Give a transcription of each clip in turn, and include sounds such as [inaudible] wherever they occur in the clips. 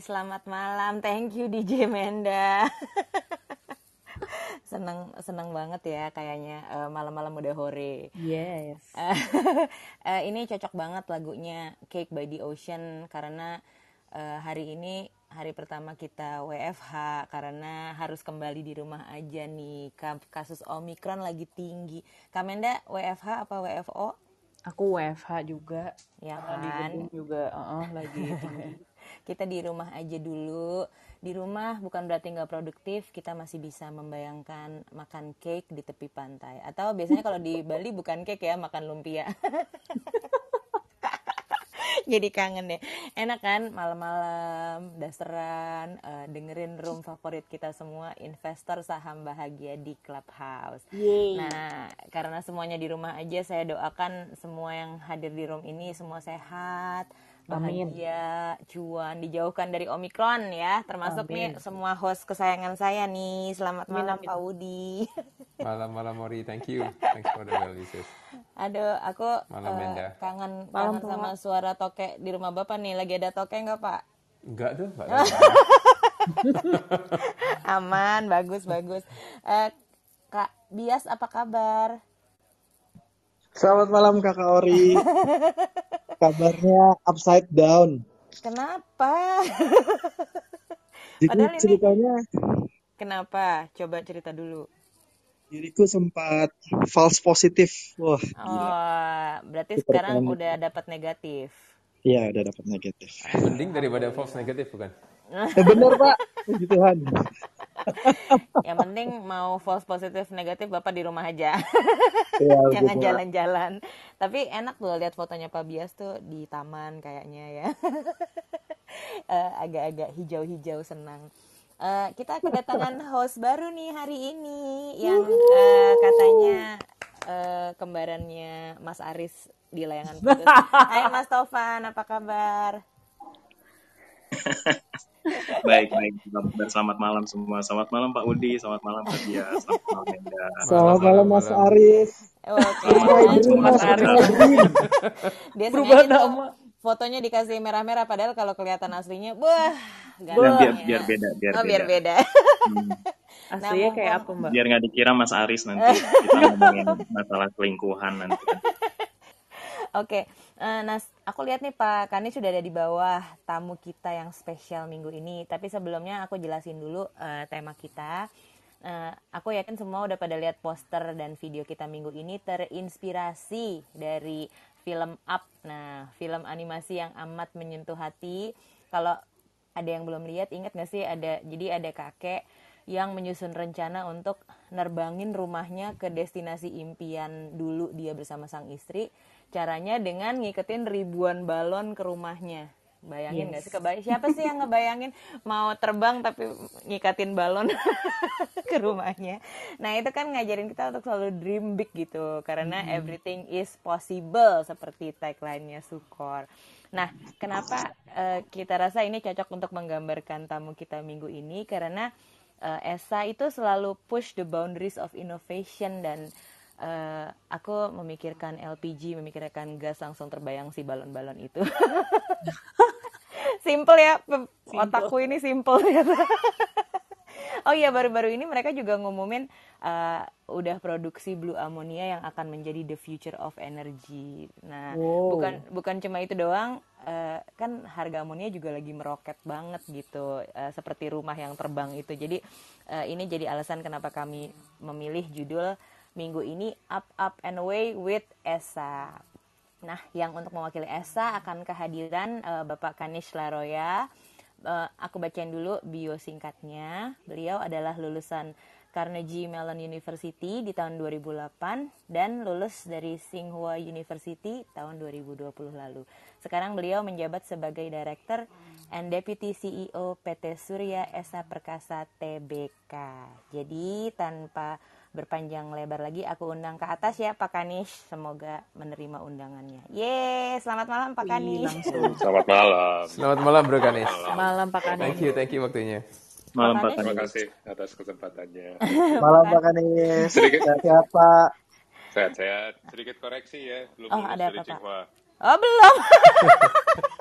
selamat malam. Thank you DJ Menda. [laughs] seneng seneng banget ya kayaknya uh, malam-malam udah hore. Yes. uh, [laughs] ini cocok banget lagunya Cake by the Ocean karena uh, hari ini hari pertama kita WFH karena harus kembali di rumah aja nih. Kasus Omikron lagi tinggi. Kamenda WFH apa WFO? Aku WFH juga. Ya kan? Di juga uh -uh, lagi tinggi. [laughs] kita di rumah aja dulu. Di rumah bukan berarti nggak produktif, kita masih bisa membayangkan makan cake di tepi pantai. Atau biasanya kalau di Bali bukan cake ya, makan lumpia. [laughs] jadi kangen deh enak kan malam-malam dasaran uh, dengerin room favorit kita semua investor saham bahagia di clubhouse Yeay. nah karena semuanya di rumah aja saya doakan semua yang hadir di room ini semua sehat bahagia, Amin. cuan, dijauhkan dari omikron ya, termasuk Amin. nih semua host kesayangan saya nih. Selamat Amin. malam Pak Udi. [laughs] Malam malam Mori, thank you, thanks for the well wishes. Aduh, aku malam, uh, kangen malam kangen sama suara toke di rumah bapak nih. Lagi ada toke nggak Pak? Enggak tuh, Pak. [laughs] Aman, bagus bagus. Uh, Kak Bias apa kabar? Selamat malam Kakak Ori. [laughs] Kabarnya upside down. Kenapa? Jadi Padahal ceritanya. Ini... Kenapa? Coba cerita dulu. Diriku sempat false positif. Wah. Oh, gila. berarti Super sekarang kan. udah dapat negatif. Iya, udah dapat negatif. Mending daripada false negatif bukan? Eh, bener pak, puji Tuhan. [laughs] yang penting mau false positif negatif bapak di rumah aja, ya, [laughs] jangan jalan-jalan. Tapi enak tuh lihat fotonya Pak Bias tuh di taman kayaknya ya, uh, [laughs] agak-agak hijau-hijau senang. Uh, kita kedatangan host baru nih hari ini yang uh, katanya uh, kembarannya Mas Aris di layangan putus. Hai Mas Tovan, apa kabar? Baik baik selamat malam semua selamat malam Pak Udi selamat malam Pak Dia selamat malam Enda selamat malam Mas Aris Oke, Mas Aris. Dia Berubah nama. Fotonya dikasih merah-merah padahal kalau kelihatan aslinya, wah, ganteng. biar biar beda, biar oh, biar beda. Hmm. Aslinya nah, kayak apa, Mbak? Biar nggak dikira Mas Aris nanti [laughs] kita ngomongin masalah selingkuhan nanti. Oke, uh, nah aku lihat nih Pak Kani sudah ada di bawah tamu kita yang spesial minggu ini. Tapi sebelumnya aku jelasin dulu uh, tema kita. Uh, aku yakin semua udah pada lihat poster dan video kita minggu ini terinspirasi dari film Up. Nah, film animasi yang amat menyentuh hati. Kalau ada yang belum lihat, ingat gak sih ada jadi ada kakek yang menyusun rencana untuk nerbangin rumahnya ke destinasi impian dulu dia bersama sang istri Caranya dengan ngiketin ribuan balon ke rumahnya. Bayangin yes. gak sih kebayang siapa sih yang ngebayangin mau terbang tapi ngikatin balon [laughs] ke rumahnya. Nah, itu kan ngajarin kita untuk selalu dream big gitu karena hmm. everything is possible seperti tagline-nya Sukor. Nah, kenapa uh, kita rasa ini cocok untuk menggambarkan tamu kita minggu ini karena uh, Esa itu selalu push the boundaries of innovation dan uh, aku memikirkan LPG, memikirkan gas langsung terbayang si balon-balon itu. [laughs] simple ya, simple. otakku ini simple ya. [laughs] oh iya baru-baru ini mereka juga ngumumin uh, udah produksi blue ammonia yang akan menjadi the future of energy. Nah, wow. bukan bukan cuma itu doang, uh, kan harga amonia juga lagi meroket banget gitu, uh, seperti rumah yang terbang itu. Jadi uh, ini jadi alasan kenapa kami memilih judul minggu ini Up Up and Away with Esa. Nah, yang untuk mewakili Esa akan kehadiran uh, Bapak Kanish Laroya. Uh, aku bacain dulu bio singkatnya. Beliau adalah lulusan Carnegie Mellon University di tahun 2008 dan lulus dari Tsinghua University tahun 2020 lalu. Sekarang beliau menjabat sebagai Director and Deputy CEO PT Surya Esa Perkasa Tbk. Jadi tanpa berpanjang lebar lagi aku undang ke atas ya Pak Kanish. Semoga menerima undangannya. Ye selamat malam Pak Kanish. [laughs] selamat malam. Selamat malam Bro Kanish. Malam, malam Pak Kanish. Thank you thank you waktunya. Malam Pak Kanish. Terima kasih atas kesempatannya. [laughs] Malam Pak Kanish. Sedikit. Sehat Pak. Sehat-sehat sedikit koreksi ya belum oh ada apa Pak? Oh belum [laughs]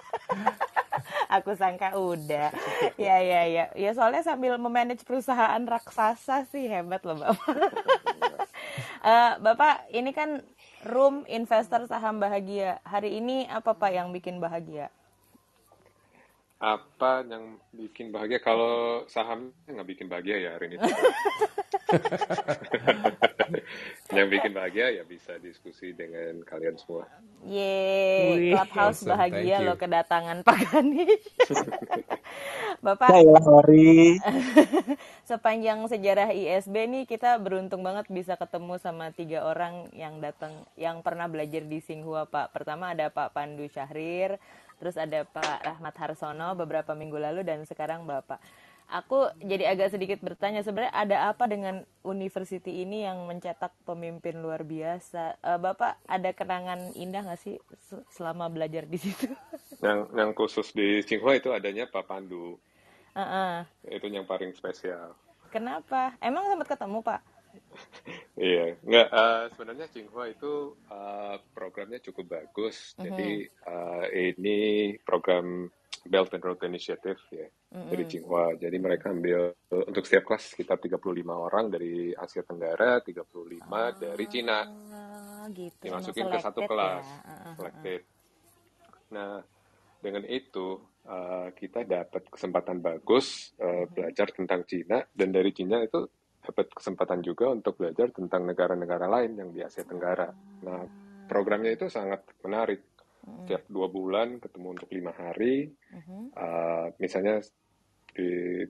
Aku sangka udah. [laughs] Ya ya ya. Ya soalnya sambil memanage perusahaan raksasa sih hebat loh Bapak. uh, [laughs] Bapak, ini kan room investor saham bahagia. Hari ini apa Pak yang bikin bahagia? Apa yang bikin bahagia kalau saham nggak bikin bahagia ya hari ini [laughs] [laughs] yang bikin bahagia ya bisa diskusi dengan kalian semua Yeay, Clubhouse awesome, bahagia loh you. kedatangan [laughs] Pak Ganesh. Bapak, Saya Lori. sepanjang sejarah ISB nih kita beruntung banget bisa ketemu sama tiga orang yang datang yang pernah belajar di Singhua Pak. Pertama ada Pak Pandu Syahrir, terus ada Pak Rahmat Harsono beberapa minggu lalu dan sekarang Bapak. Aku jadi agak sedikit bertanya sebenarnya ada apa dengan university ini yang mencetak pemimpin luar biasa? Eh, Bapak ada kenangan indah nggak sih se- selama belajar di situ? [laughs] yang yang khusus di Tsinghua itu adanya Pak Pandu Heeh. itu yang paling spesial Kenapa? Emang sempat ketemu Pak? Iya, nggak eh, sebenarnya Tsinghua itu eh, programnya cukup bagus. Jadi eh, ini program Belt and Road Initiative ya dari Tsinghua. Jadi mereka ambil untuk setiap kelas sekitar 35 orang dari Asia Tenggara, 35 dari Cina Ah, gitu. dimasukin ke satu selected kelas, ya? Selected. Nah, dengan itu eh, kita dapat kesempatan bagus eh, belajar tentang Cina dan dari Cina itu dapat kesempatan juga untuk belajar tentang negara-negara lain yang di Asia Tenggara. Nah, programnya itu sangat menarik. Tiap dua bulan ketemu untuk lima hari. Eh, misalnya di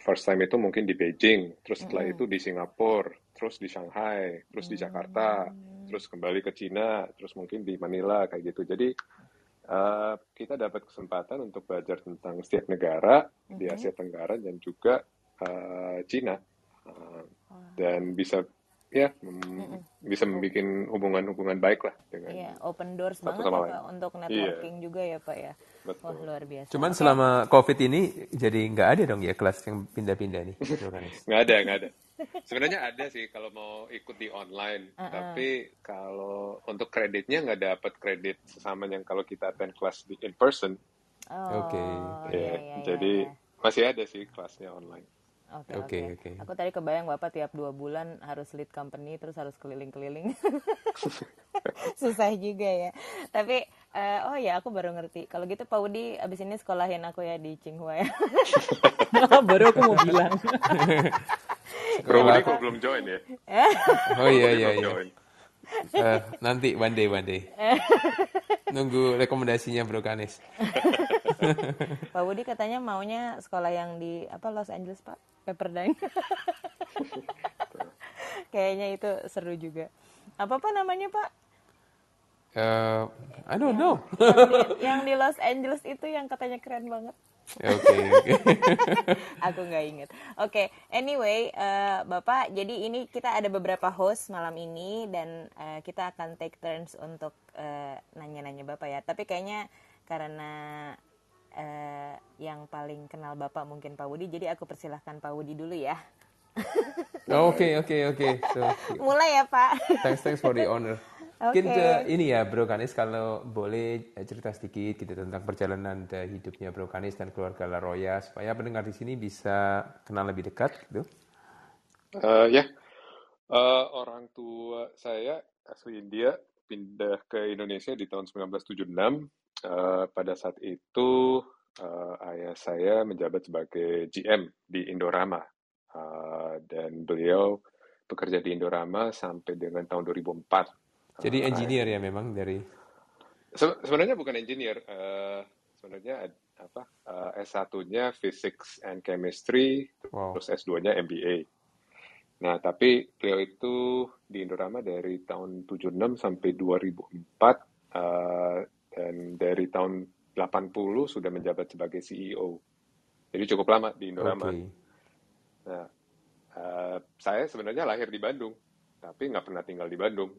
first time itu mungkin di Beijing, terus setelah itu di Singapura, terus di Shanghai, terus di Jakarta, terus kembali ke Cina, terus mungkin di Manila kayak gitu. Jadi eh, kita dapat kesempatan untuk belajar tentang setiap negara di Asia Tenggara dan juga eh, Cina Eh, dan bisa ya mem- bisa membuat hubungan-hubungan baik lah dengan Iya, open doors Satu banget sama ya, lain. Pak untuk networking juga ya Pak ya. Betul. Wah luar biasa. Cuman selama COVID ini jadi nggak ada dong ya kelas yang pindah-pindah nih, [laughs] nggak ada nggak ada sebenarnya ada sih kalau mau ikut di online tapi kalau untuk kreditnya nggak dapat kredit sesama yang kalau kita attend kelas di in person Oh, Oke. iya, ya iya, iya, jadi iya. masih ada sih kelasnya online Oke, Oke, oke. oke. Aku tadi kebayang Bapak tiap dua bulan harus lead company terus harus keliling-keliling. [laughs] Susah juga ya. Tapi eh, oh ya aku baru ngerti. Kalau gitu Pak Udi abis ini sekolahin aku ya di Tsinghua ya. [laughs] Baru aku mau bilang. [laughs] Budi kok belum join ya Oh iya iya iya. Eh, nanti one day one day. Nunggu rekomendasinya Bro Ganesh. Pak Budi katanya maunya sekolah yang di apa Los Angeles Pak Pepperdine. [laughs] Kayaknya itu seru juga. Apa apa namanya Pak? Eh, I don't know. Yang di, yang di Los Angeles itu yang katanya keren banget. Oke oke. [laughs] Aku nggak inget. Oke, anyway, eh, Bapak, jadi ini kita ada beberapa host malam ini dan eh, kita akan take turns untuk eh, nanya-nanya Bapak ya. Tapi kayaknya karena eh, yang paling kenal Bapak mungkin Pak Wudi, jadi aku persilahkan Pak Wudi dulu ya. Oke oke oke. So Mulai ya Pak. thanks thanks for the honor. Mungkin Oke. ke ini ya Bro Ganesh kalau boleh eh, cerita sedikit gitu tentang perjalanan hidupnya Bro Ganesh dan keluarga Laroya supaya pendengar di sini bisa kenal lebih dekat gitu. Eh, ya Eh, orang tua saya asli India pindah ke Indonesia di tahun 1976 Eh, pada saat itu eh, ayah saya menjabat sebagai GM di Indorama Eh, dan beliau bekerja di Indorama sampai dengan tahun 2004 Jadi Eh, engineer ya memang dari Se- sebenarnya bukan engineer, eh, sebenarnya apa eh, S1-nya Physics and Chemistry, Wow. terus S2-nya MBA. Nah, tapi beliau itu di Indorama dari tahun 76 sampai 2004 eh, dan dari tahun 80 sudah menjabat sebagai CEO. Jadi cukup lama di Indorama. Oke. Nah, eh, saya sebenarnya lahir di Bandung, tapi nggak pernah tinggal di Bandung.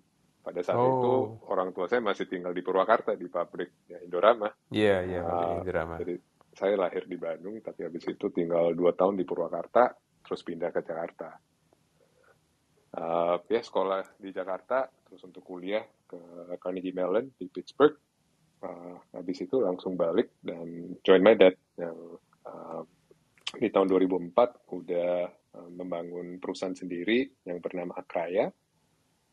Pada saat Oh. itu orang tua saya masih tinggal di Purwakarta di pabrik ya, Indorama. Iya iya Ah, Pak drama. jadi saya lahir di Bandung, tapi habis itu tinggal dua tahun di Purwakarta, terus pindah ke Jakarta. Eh, ya sekolah di Jakarta, terus untuk kuliah ke Carnegie Mellon di Pittsburgh. Uh, habis itu langsung balik dan join my dad yang uh, di tahun 2004 udah uh, membangun perusahaan sendiri yang bernama Akraya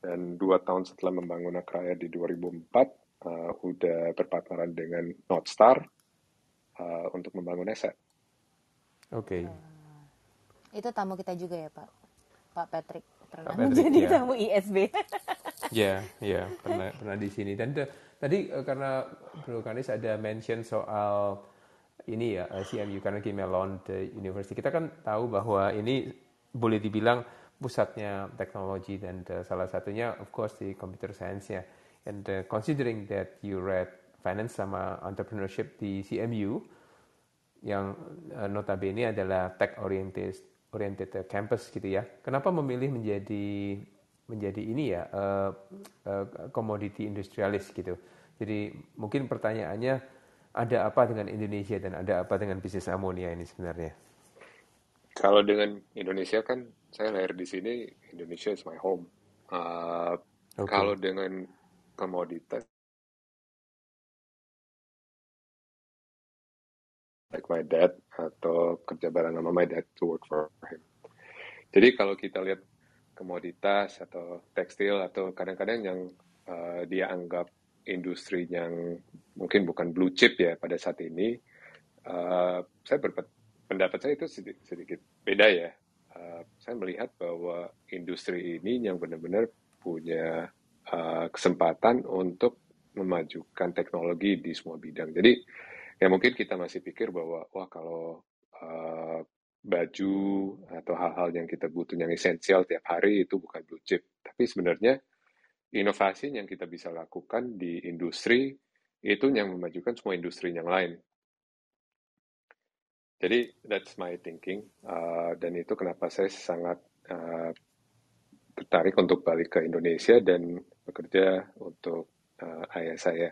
dan dua tahun setelah membangun Akraya di 2004 uh, udah berpartneran dengan Northstar uh, untuk membangun aset. Oke. Okay. Itu tamu kita juga ya Pak, Pak Patrick pernah Pak Patrick, menjadi ya. tamu ISB. Ya, ya [laughs] pernah pernah di sini. Dan uh, tadi uh, karena Bro Kanis ada mention soal ini ya uh, CMU Carnegie Mellon the University. Kita kan tahu bahwa ini boleh dibilang pusatnya teknologi dan uh, salah satunya of course di computer science-nya. And uh, considering that you read finance sama entrepreneurship di CMU yang uh, notabene adalah tech oriented oriented campus gitu ya. Kenapa memilih menjadi menjadi ini ya uh, uh, komoditi industrialis gitu. Jadi mungkin pertanyaannya ada apa dengan Indonesia dan ada apa dengan bisnis amonia ini sebenarnya? Kalau dengan Indonesia kan saya lahir di sini, Indonesia is my home. Uh, okay. Kalau dengan komoditas, like my dad atau kerja bareng sama my dad to work for him. Jadi kalau kita lihat komoditas atau tekstil atau kadang-kadang yang uh, dia anggap industri yang mungkin bukan blue chip ya pada saat ini, uh, saya berpendapat saya itu sedikit, sedikit beda ya. Uh, saya melihat bahwa industri ini yang benar-benar punya uh, kesempatan untuk memajukan teknologi di semua bidang. Jadi ya mungkin kita masih pikir bahwa wah kalau uh, baju atau hal-hal yang kita butuh yang esensial tiap hari itu bukan blue chip. Tapi sebenarnya inovasi yang kita bisa lakukan di industri itu yang memajukan semua industri yang lain. Jadi that's my thinking uh, dan itu kenapa saya sangat uh, tertarik untuk balik ke Indonesia dan bekerja untuk uh, ayah saya.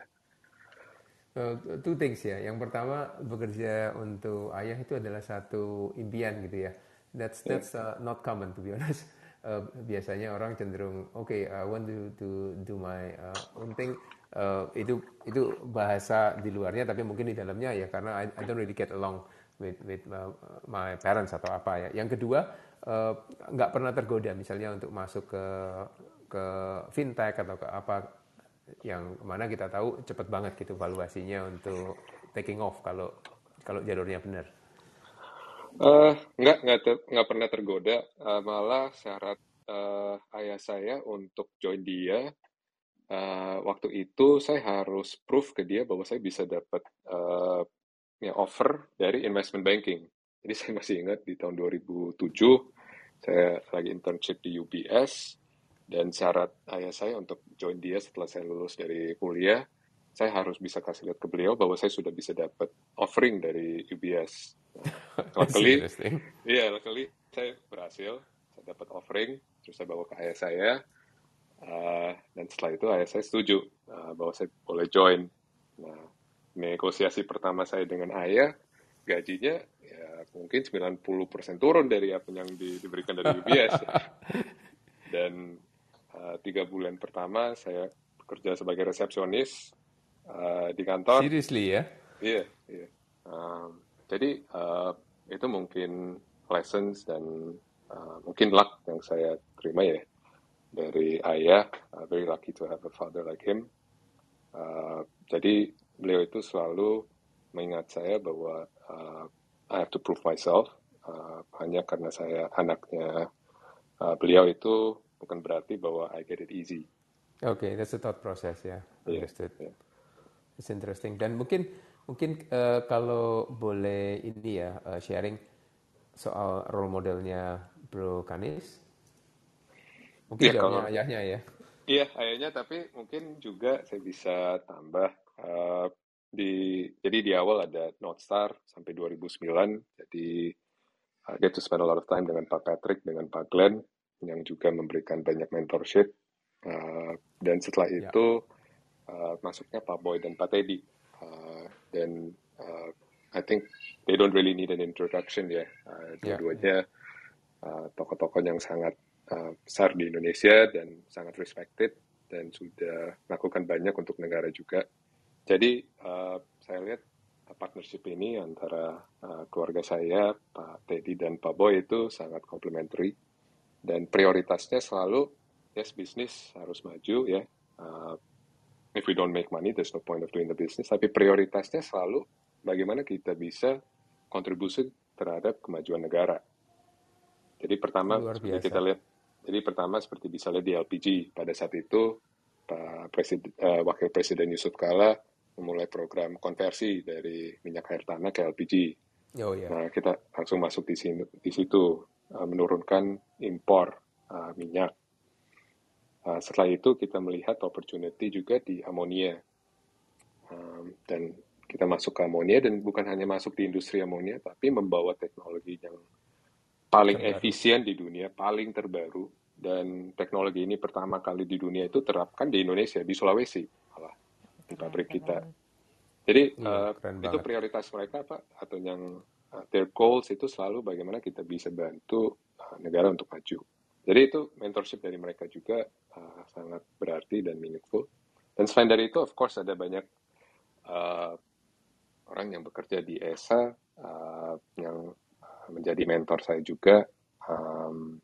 Uh, two things ya. Yang pertama bekerja untuk ayah itu adalah satu impian gitu ya. That's that's uh, not common to be [laughs] honest. Uh, biasanya orang cenderung oke okay, I want to to do my uh, own thing. Uh, itu itu bahasa di luarnya tapi mungkin di dalamnya ya karena I, I don't really get along with with uh, my parents atau apa ya. Yang kedua nggak uh, pernah tergoda misalnya untuk masuk ke ke fintech atau ke apa yang mana kita tahu cepat banget gitu valuasinya untuk taking off kalau kalau jalurnya benar. Uh, nggak nggak ter, nggak pernah tergoda uh, malah syarat uh, ayah saya untuk join dia uh, waktu itu saya harus proof ke dia bahwa saya bisa dapat uh, ya offer dari investment banking. Jadi saya masih ingat di tahun 2007 saya lagi internship di UBS dan syarat ayah saya untuk join dia setelah saya lulus dari kuliah, saya harus bisa kasih lihat ke beliau bahwa saya sudah bisa dapat offering dari UBS. [laughs] Luckily, iya, yeah, luckily saya berhasil, saya dapat offering, terus saya bawa ke ayah saya, uh, dan setelah itu ayah saya setuju uh, bahwa saya boleh join. Nah, negosiasi pertama saya dengan ayah, gajinya ya mungkin 90% turun dari apa yang di, diberikan dari UBS. [laughs] dan tiga bulan pertama saya bekerja sebagai resepsionis uh, di kantor. Seriously ya? Iya, yeah, iya. Yeah. Um, jadi uh, itu mungkin lessons dan uh, mungkin luck yang saya terima ya dari ayah. Uh, very lucky to have a father like him. Uh, jadi beliau itu selalu mengingat saya bahwa uh, I have to prove myself. Uh, hanya karena saya anaknya uh, beliau itu bukan berarti bahwa I get it easy. Oke, okay, that's the thought process ya. Yeah. Understood. Yeah. It's interesting. Dan mungkin mungkin uh, kalau boleh ini ya uh, sharing soal role modelnya Bro Kanis. Mungkin yeah, kalau ayahnya ya. Iya, ayahnya tapi mungkin juga saya bisa tambah uh, di jadi di awal ada North Star sampai 2009. Jadi I get to spend a lot of time dengan Pak Patrick, dengan Pak Glenn yang juga memberikan banyak mentorship. Uh, dan setelah ya. itu uh, masuknya Pak Boy dan Pak Teddy. Uh, dan uh, I think they don't really need an introduction ya. Uh, Dua-duanya uh, tokoh-tokoh yang sangat uh, besar di Indonesia dan sangat respected dan sudah melakukan banyak untuk negara juga. jadi uh, saya lihat partnership ini antara uh, keluarga saya, Pak Teddy dan Pak Boy itu sangat complementary dan prioritasnya selalu yes bisnis harus maju ya. Uh, if we don't make money, there's no point of doing the business. Tapi prioritasnya selalu bagaimana kita bisa kontribusi terhadap kemajuan negara. Jadi pertama seperti kita lihat, jadi pertama seperti bisa lihat di LPG pada saat itu Pak Presiden, uh, Wakil Presiden Yusuf Kala memulai program konversi dari minyak air tanah ke LPG. Oh, yeah. Nah, kita langsung masuk di, sini, di situ, uh, menurunkan impor uh, minyak. Uh, setelah itu kita melihat opportunity juga di amonia. Um, dan kita masuk ke amonia dan bukan hanya masuk di industri amonia, tapi membawa teknologi yang paling terbaru. efisien di dunia, paling terbaru, dan teknologi ini pertama kali di dunia itu terapkan di Indonesia, di Sulawesi malah di pabrik kita. Jadi ya, uh, itu prioritas mereka pak atau yang uh, their goals itu selalu bagaimana kita bisa bantu uh, negara untuk maju. Jadi itu mentorship dari mereka juga uh, sangat berarti dan meaningful. Dan selain dari itu, of course ada banyak uh, orang yang bekerja di ESA uh, yang menjadi mentor saya juga. Um,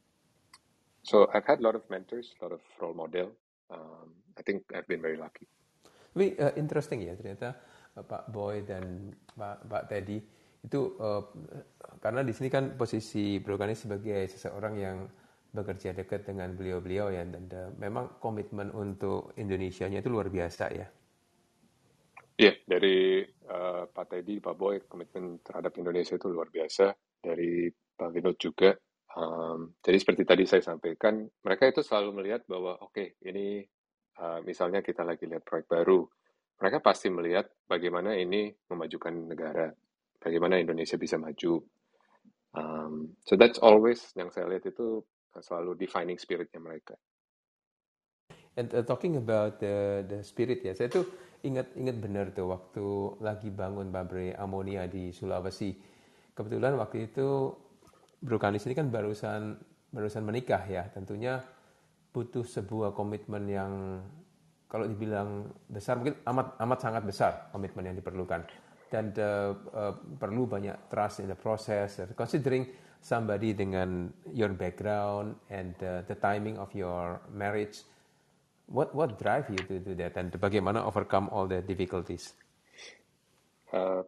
so I've had a lot of mentors, a lot of role model. Um, I think I've been very lucky. Tapi uh, interesting ya ternyata uh, Pak Boy dan Pak, Pak Teddy itu uh, karena di sini kan posisi Bro Kani sebagai seseorang yang bekerja dekat dengan beliau-beliau ya dan uh, memang komitmen untuk Indonesia-nya itu luar biasa ya. Iya, yeah, dari uh, Pak Teddy, Pak Boy, komitmen terhadap Indonesia itu luar biasa. Dari Pak Vinod juga. Um, jadi seperti tadi saya sampaikan, mereka itu selalu melihat bahwa oke, okay, ini uh, misalnya kita lagi lihat proyek baru, mereka pasti melihat bagaimana ini memajukan negara, bagaimana Indonesia bisa maju. Um, so that's always yang saya lihat itu selalu defining spiritnya mereka. And uh, talking about the the spirit ya, saya tuh ingat ingat benar tuh waktu lagi bangun pabrik amonia di Sulawesi. Kebetulan waktu itu Bro Kanis ini kan barusan barusan menikah ya, tentunya butuh sebuah komitmen yang kalau dibilang besar mungkin amat amat sangat besar komitmen yang diperlukan dan uh, uh, perlu banyak trust in the process. Considering somebody dengan your background and uh, the timing of your marriage what what drive you to do that? And bagaimana overcome all the difficulties? Uh,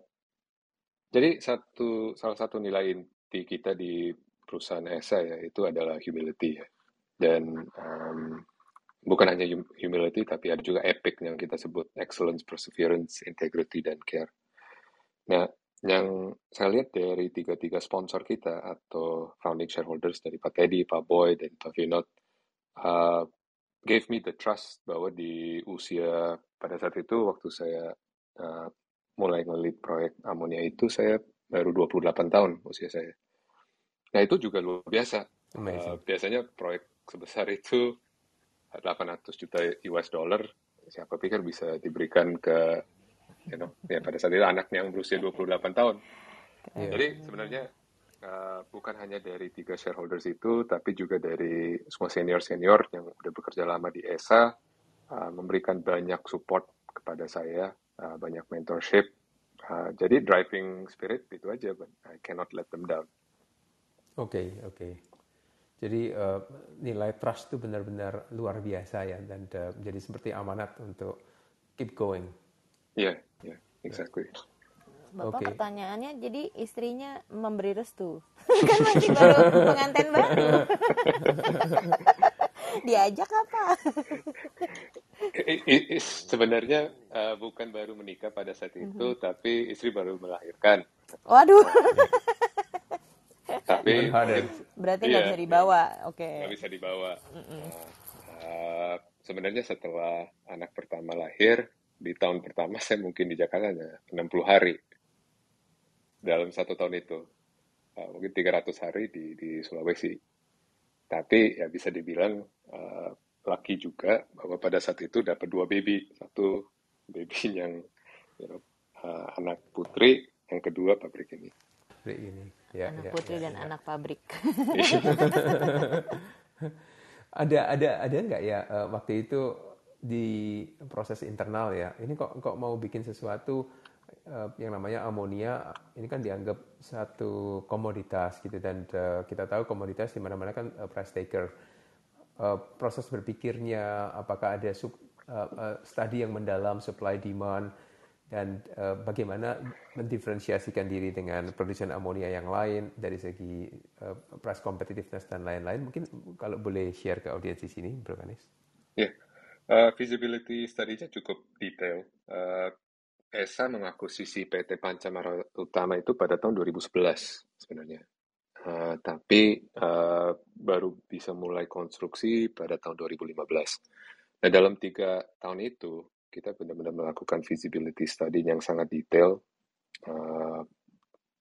jadi satu salah satu nilai inti kita di perusahaan ESA ya itu adalah humility ya. Dan um, bukan hanya humility tapi ada juga epic yang kita sebut excellence, perseverance, integrity dan care. Nah, yang saya lihat dari tiga-tiga sponsor kita atau founding shareholders dari Pak Teddy, Pak Boy, dan Pak Vinod uh, gave me the trust bahwa di usia pada saat itu waktu saya uh, mulai ngelit proyek amonia itu saya baru 28 tahun usia saya. Nah itu juga luar biasa. Uh, biasanya proyek sebesar itu 800 juta US dollar siapa pikir bisa diberikan ke you know, ya pada saat itu anaknya yang berusia 28 tahun. Yeah. Jadi sebenarnya uh, bukan hanya dari tiga shareholders itu, tapi juga dari semua senior-senior yang udah bekerja lama di ESA, uh, memberikan banyak support kepada saya, uh, banyak mentorship. Uh, jadi driving spirit itu aja, but I cannot let them down. Oke, okay, oke. Okay. Jadi uh, nilai trust itu benar-benar luar biasa ya dan uh, jadi seperti amanat untuk keep going. Iya, yeah, iya, yeah, exactly. Bapak okay. pertanyaannya jadi istrinya memberi restu [laughs] kan masih baru pengantin baru [laughs] diajak apa sebenarnya uh, bukan baru menikah pada saat itu mm -hmm. tapi istri baru melahirkan waduh [laughs] tapi berarti nggak iya, bisa dibawa oke okay. nggak bisa dibawa mm -mm. Uh, uh, sebenarnya setelah anak pertama lahir di tahun pertama saya mungkin di Jakarta hanya 60 hari dalam satu tahun itu uh, mungkin 300 hari di di Sulawesi tapi ya bisa dibilang uh, laki juga bahwa pada saat itu dapat dua baby satu baby [laughs] yang you know, uh, anak putri yang kedua pabrik ini pabrik ini. Ya, anak ya, putri ya, dan ya. anak pabrik. [laughs] ada ada ada nggak ya uh, waktu itu di proses internal ya. Ini kok kok mau bikin sesuatu uh, yang namanya amonia ini kan dianggap satu komoditas gitu dan uh, kita tahu komoditas di mana-mana kan uh, price taker. Proses berpikirnya apakah ada sub, studi yang mendalam supply demand dan bagaimana mendiferensiasikan diri dengan produsen amonia yang lain dari segi price competitiveness dan lain-lain. Mungkin kalau boleh share ke audiens di sini, Bro Kanis. Yeah. Uh, feasibility study-nya cukup detail. Uh, ESA mengakuisisi PT Pancamara Utama itu pada tahun 2011 sebenarnya. Uh, tapi uh, baru bisa mulai konstruksi pada tahun 2015. Nah, dalam tiga tahun itu, kita benar-benar melakukan feasibility study yang sangat detail, uh,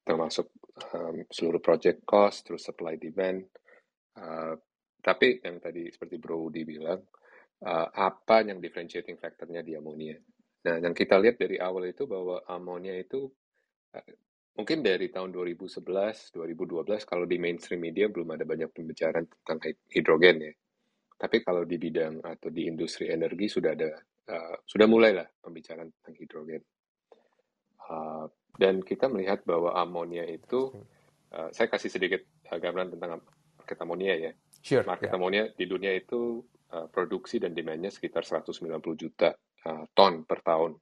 termasuk um, seluruh project cost, terus supply demand. Uh, tapi yang tadi seperti Bro Udi bilang, apa yang differentiating factornya di amonia? Nah, yang kita lihat dari awal itu bahwa amonia itu uh, mungkin dari tahun 2011, 2012 kalau di mainstream media belum ada banyak pembicaraan tentang hidrogen ya. Tapi kalau di bidang atau di industri energi sudah ada uh, sudah mulailah pembicaraan tentang hidrogen. Uh, dan kita melihat bahwa amonia itu, uh, saya kasih sedikit uh, gambaran tentang market amonia ya. Sure, market yeah. amonia di dunia itu uh, produksi dan demandnya sekitar 190 juta uh, ton per tahun.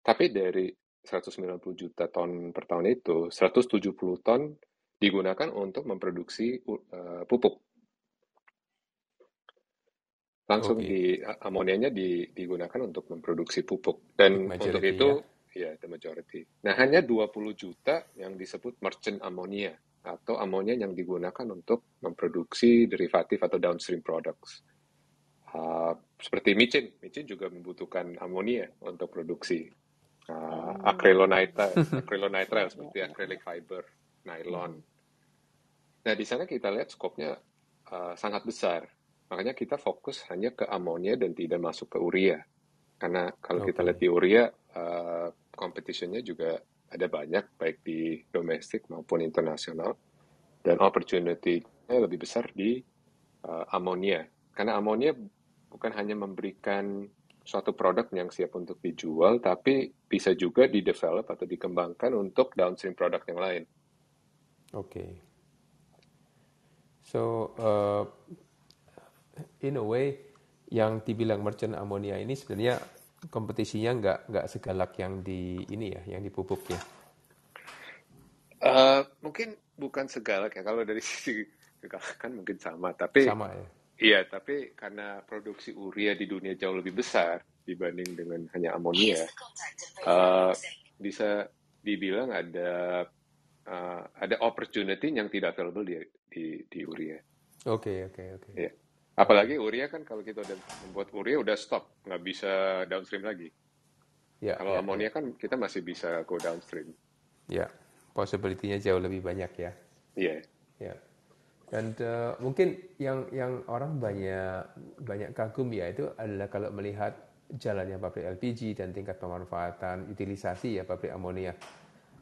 Tapi dari 190 juta ton per tahun itu, 170 ton digunakan untuk memproduksi uh, pupuk langsung okay. di amonianya di, digunakan untuk memproduksi pupuk dan untuk itu ya. ya the majority. Nah hanya 20 juta yang disebut merchant ammonia atau amonia yang digunakan untuk memproduksi derivatif atau downstream products. Uh, seperti micin, micin juga membutuhkan amonia untuk produksi. Uh, acrylonitrile, [laughs] acrylonitrile seperti acrylic fiber, nylon. Nah di sana kita lihat skopnya uh, sangat besar Makanya kita fokus hanya ke amonia dan tidak masuk ke urea. Karena kalau okay. kita lihat di urea, uh, competitionnya juga ada banyak, baik di domestik maupun internasional. Dan opportunity-nya lebih besar di uh, amonia. Karena amonia bukan hanya memberikan suatu produk yang siap untuk dijual, tapi bisa juga di-develop atau dikembangkan untuk downstream produk yang lain. Oke. Okay. So, uh, in a way yang dibilang merchant amonia ini sebenarnya kompetisinya nggak nggak segalak yang di ini ya, yang di pupuk ya. Uh, mungkin bukan segalak ya kalau dari [laughs] sisi kegalakan mungkin sama, tapi sama ya. Iya, tapi karena produksi urea di dunia jauh lebih besar dibanding dengan hanya amonia, uh, bisa dibilang ada uh, ada opportunity yang tidak available di di, di urea. Oke okay, oke okay, oke. Okay. Ya. Apalagi urea kan kalau kita udah membuat urea udah stop, nggak bisa downstream lagi. Ya, kalau ya, amonia ya. kan kita masih bisa go downstream. Ya, possibility-nya jauh lebih banyak ya. Iya. Yeah. Ya. Dan uh, mungkin yang yang orang banyak banyak kagum ya itu adalah kalau melihat jalannya pabrik LPG dan tingkat pemanfaatan utilisasi ya pabrik amonia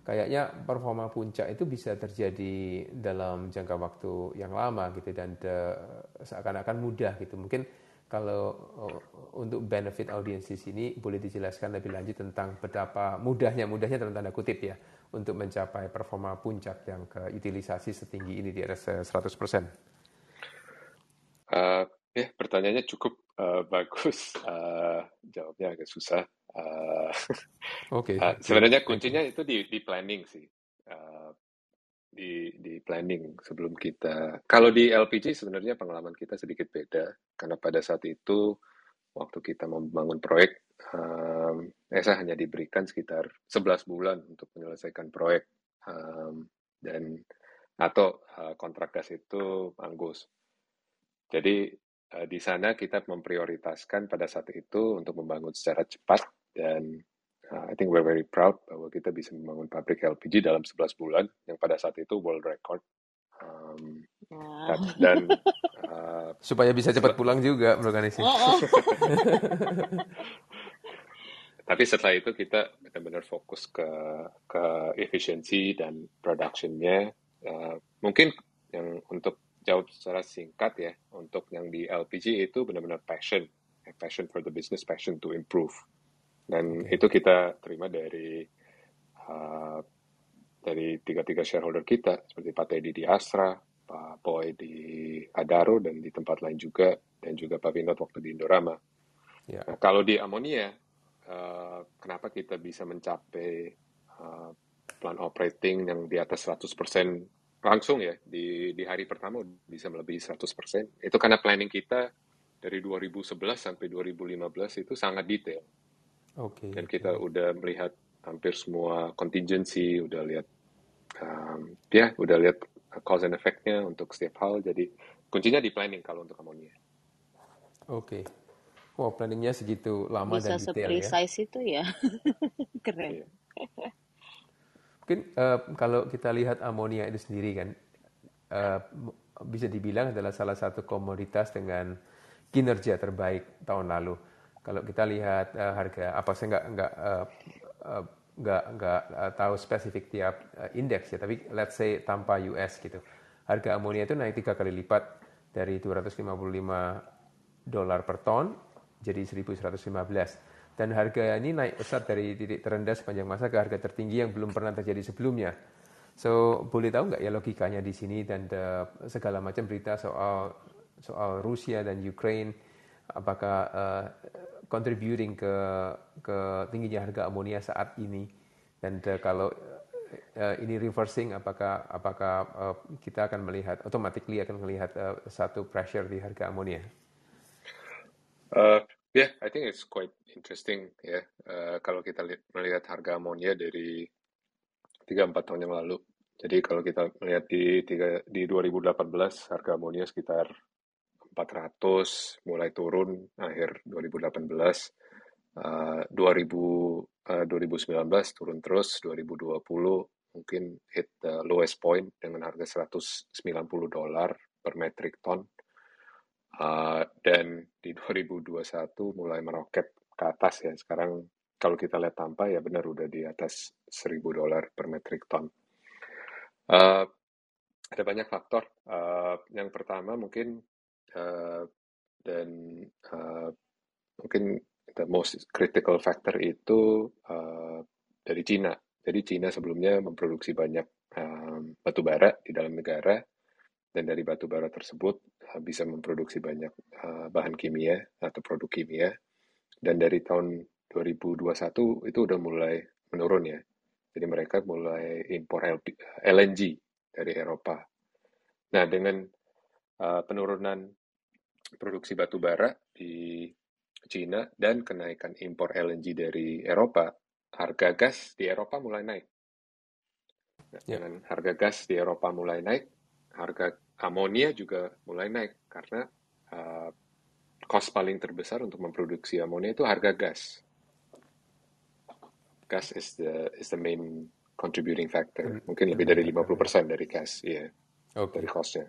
kayaknya performa puncak itu bisa terjadi dalam jangka waktu yang lama gitu dan uh, seakan-akan mudah gitu. Mungkin kalau uh, untuk benefit audiens di sini boleh dijelaskan lebih lanjut tentang betapa mudahnya mudahnya dalam tanda kutip ya untuk mencapai performa puncak yang ke utilisasi setinggi ini di atas 100%. Uh, ya, pertanyaannya cukup uh, bagus. Uh, jawabnya agak susah. Uh, Oke. Okay. Uh, sebenarnya kuncinya itu di, di planning sih. Uh, di, di planning sebelum kita. Kalau di LPG sebenarnya pengalaman kita sedikit beda karena pada saat itu waktu kita membangun proyek, um, ESA hanya diberikan sekitar 11 bulan untuk menyelesaikan proyek um, dan atau uh, kontrak gas itu anggus. Jadi uh, di sana kita memprioritaskan pada saat itu untuk membangun secara cepat dan uh, I think we're very proud bahwa kita bisa membangun pabrik LPG dalam 11 bulan yang pada saat itu world record. Um, dan, dan [laughs] uh, supaya bisa cepat pulang juga organisasi. Oh, oh. [laughs] Tapi setelah itu kita benar-benar fokus ke ke efisiensi dan productionnya. Uh, mungkin yang untuk jawab secara singkat ya, untuk yang di LPG itu benar-benar passion passion for the business, passion to improve. Dan okay. itu kita terima dari uh, dari tiga-tiga shareholder kita, seperti Pak Teddy di Astra, Pak Boy di Adaro, dan di tempat lain juga, dan juga Pak Vinod waktu di Indorama. Yeah. Nah, kalau di Amonia, uh, kenapa kita bisa mencapai uh, plan operating yang di atas 100% langsung ya, di, di hari pertama bisa melebihi 100%. Itu karena planning kita dari 2011 sampai 2015 itu sangat detail. Oke. Okay. Dan kita udah melihat hampir semua contingency, udah lihat um, ya udah lihat cause and effect-nya untuk setiap hal. Jadi kuncinya di planning kalau untuk amonia. Oke. Okay. Wow, planningnya segitu lama Bisa dan detail ya. Bisa itu ya. [laughs] Keren. Iya. Mungkin uh, kalau kita lihat amonia itu sendiri kan, uh, bisa dibilang adalah salah satu komoditas dengan kinerja terbaik tahun lalu. Kalau kita lihat uh, harga, apa saya nggak nggak uh, uh, nggak nggak tahu spesifik tiap uh, indeks ya, tapi let's say tanpa US gitu, harga amonia itu naik tiga kali lipat dari 255 dolar per ton jadi 1115 dan harga ini naik pesat dari titik terendah sepanjang masa ke harga tertinggi yang belum pernah terjadi sebelumnya. So boleh tahu nggak ya logikanya di sini dan uh, segala macam berita soal soal Rusia dan Ukraine? Apakah uh, contributing ke ke tingginya harga amonia saat ini dan uh, kalau uh, ini reversing apakah apakah uh, kita akan melihat automatically akan melihat uh, satu pressure di harga amonia? Uh, yeah, I think it's quite interesting ya yeah. uh, kalau kita melihat harga amonia dari 3-4 tahun yang lalu. Jadi kalau kita melihat di tiga, di 2018 harga amonia sekitar 400 mulai turun akhir 2018 uh, 2000 uh, 2019 turun terus 2020 mungkin hit the lowest point dengan harga 190 dolar per metric ton. Uh, dan di 2021 mulai meroket ke atas ya. Sekarang kalau kita lihat tanpa ya benar udah di atas 1000 dolar per metric ton. Uh, ada banyak faktor. Uh, yang pertama mungkin uh, dan uh, mungkin the most critical factor itu uh, dari Cina. Jadi Cina sebelumnya memproduksi banyak um, batu bara di dalam negara dan dari batu bara tersebut uh, bisa memproduksi banyak uh, bahan kimia atau produk kimia dan dari tahun 2021 itu udah mulai menurun ya. Jadi mereka mulai impor LNG dari Eropa. Nah dengan uh, penurunan produksi batu bara di Cina dan kenaikan impor LNG dari Eropa, harga gas di Eropa mulai naik. Nah, yeah. Dengan harga gas di Eropa mulai naik, harga amonia juga mulai naik karena uh, cost paling terbesar untuk memproduksi amonia itu harga gas. Gas is the is the main contributing factor. Mungkin lebih dari 50% dari gas, iya. Yeah, okay. Dari costnya.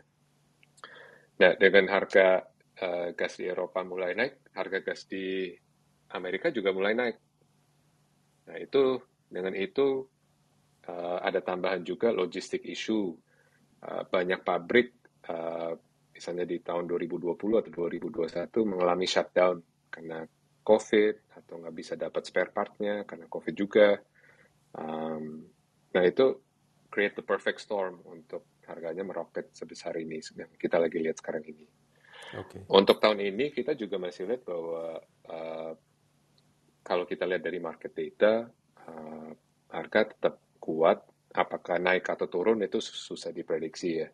Nah, dengan harga uh, gas di Eropa mulai naik, harga gas di Amerika juga mulai naik. Nah itu dengan itu uh, ada tambahan juga logistik isu. Uh, banyak pabrik, uh, misalnya di tahun 2020 atau 2021 mengalami shutdown karena COVID atau nggak bisa dapat spare partnya karena COVID juga. Um, nah itu create the perfect storm untuk harganya meroket sebesar ini yang kita lagi lihat sekarang ini. Okay. Untuk tahun ini kita juga masih lihat bahwa uh, kalau kita lihat dari market data uh, harga tetap kuat. Apakah naik atau turun itu susah diprediksi ya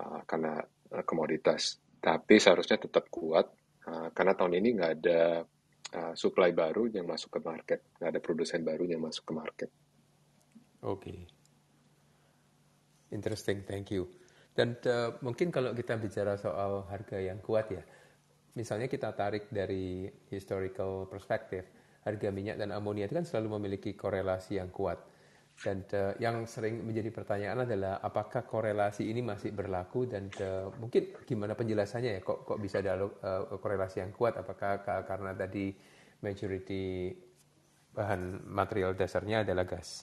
uh, karena uh, komoditas. Tapi seharusnya tetap kuat uh, karena tahun ini nggak ada uh, supply baru yang masuk ke market, nggak ada produsen baru yang masuk ke market. Oke, okay. interesting, thank you. Dan uh, mungkin kalau kita bicara soal harga yang kuat ya, misalnya kita tarik dari historical perspective, harga minyak dan amonia itu kan selalu memiliki korelasi yang kuat. Dan uh, yang sering menjadi pertanyaan adalah apakah korelasi ini masih berlaku dan uh, mungkin gimana penjelasannya ya kok kok bisa ada uh, korelasi yang kuat? Apakah karena tadi majority bahan material dasarnya adalah gas?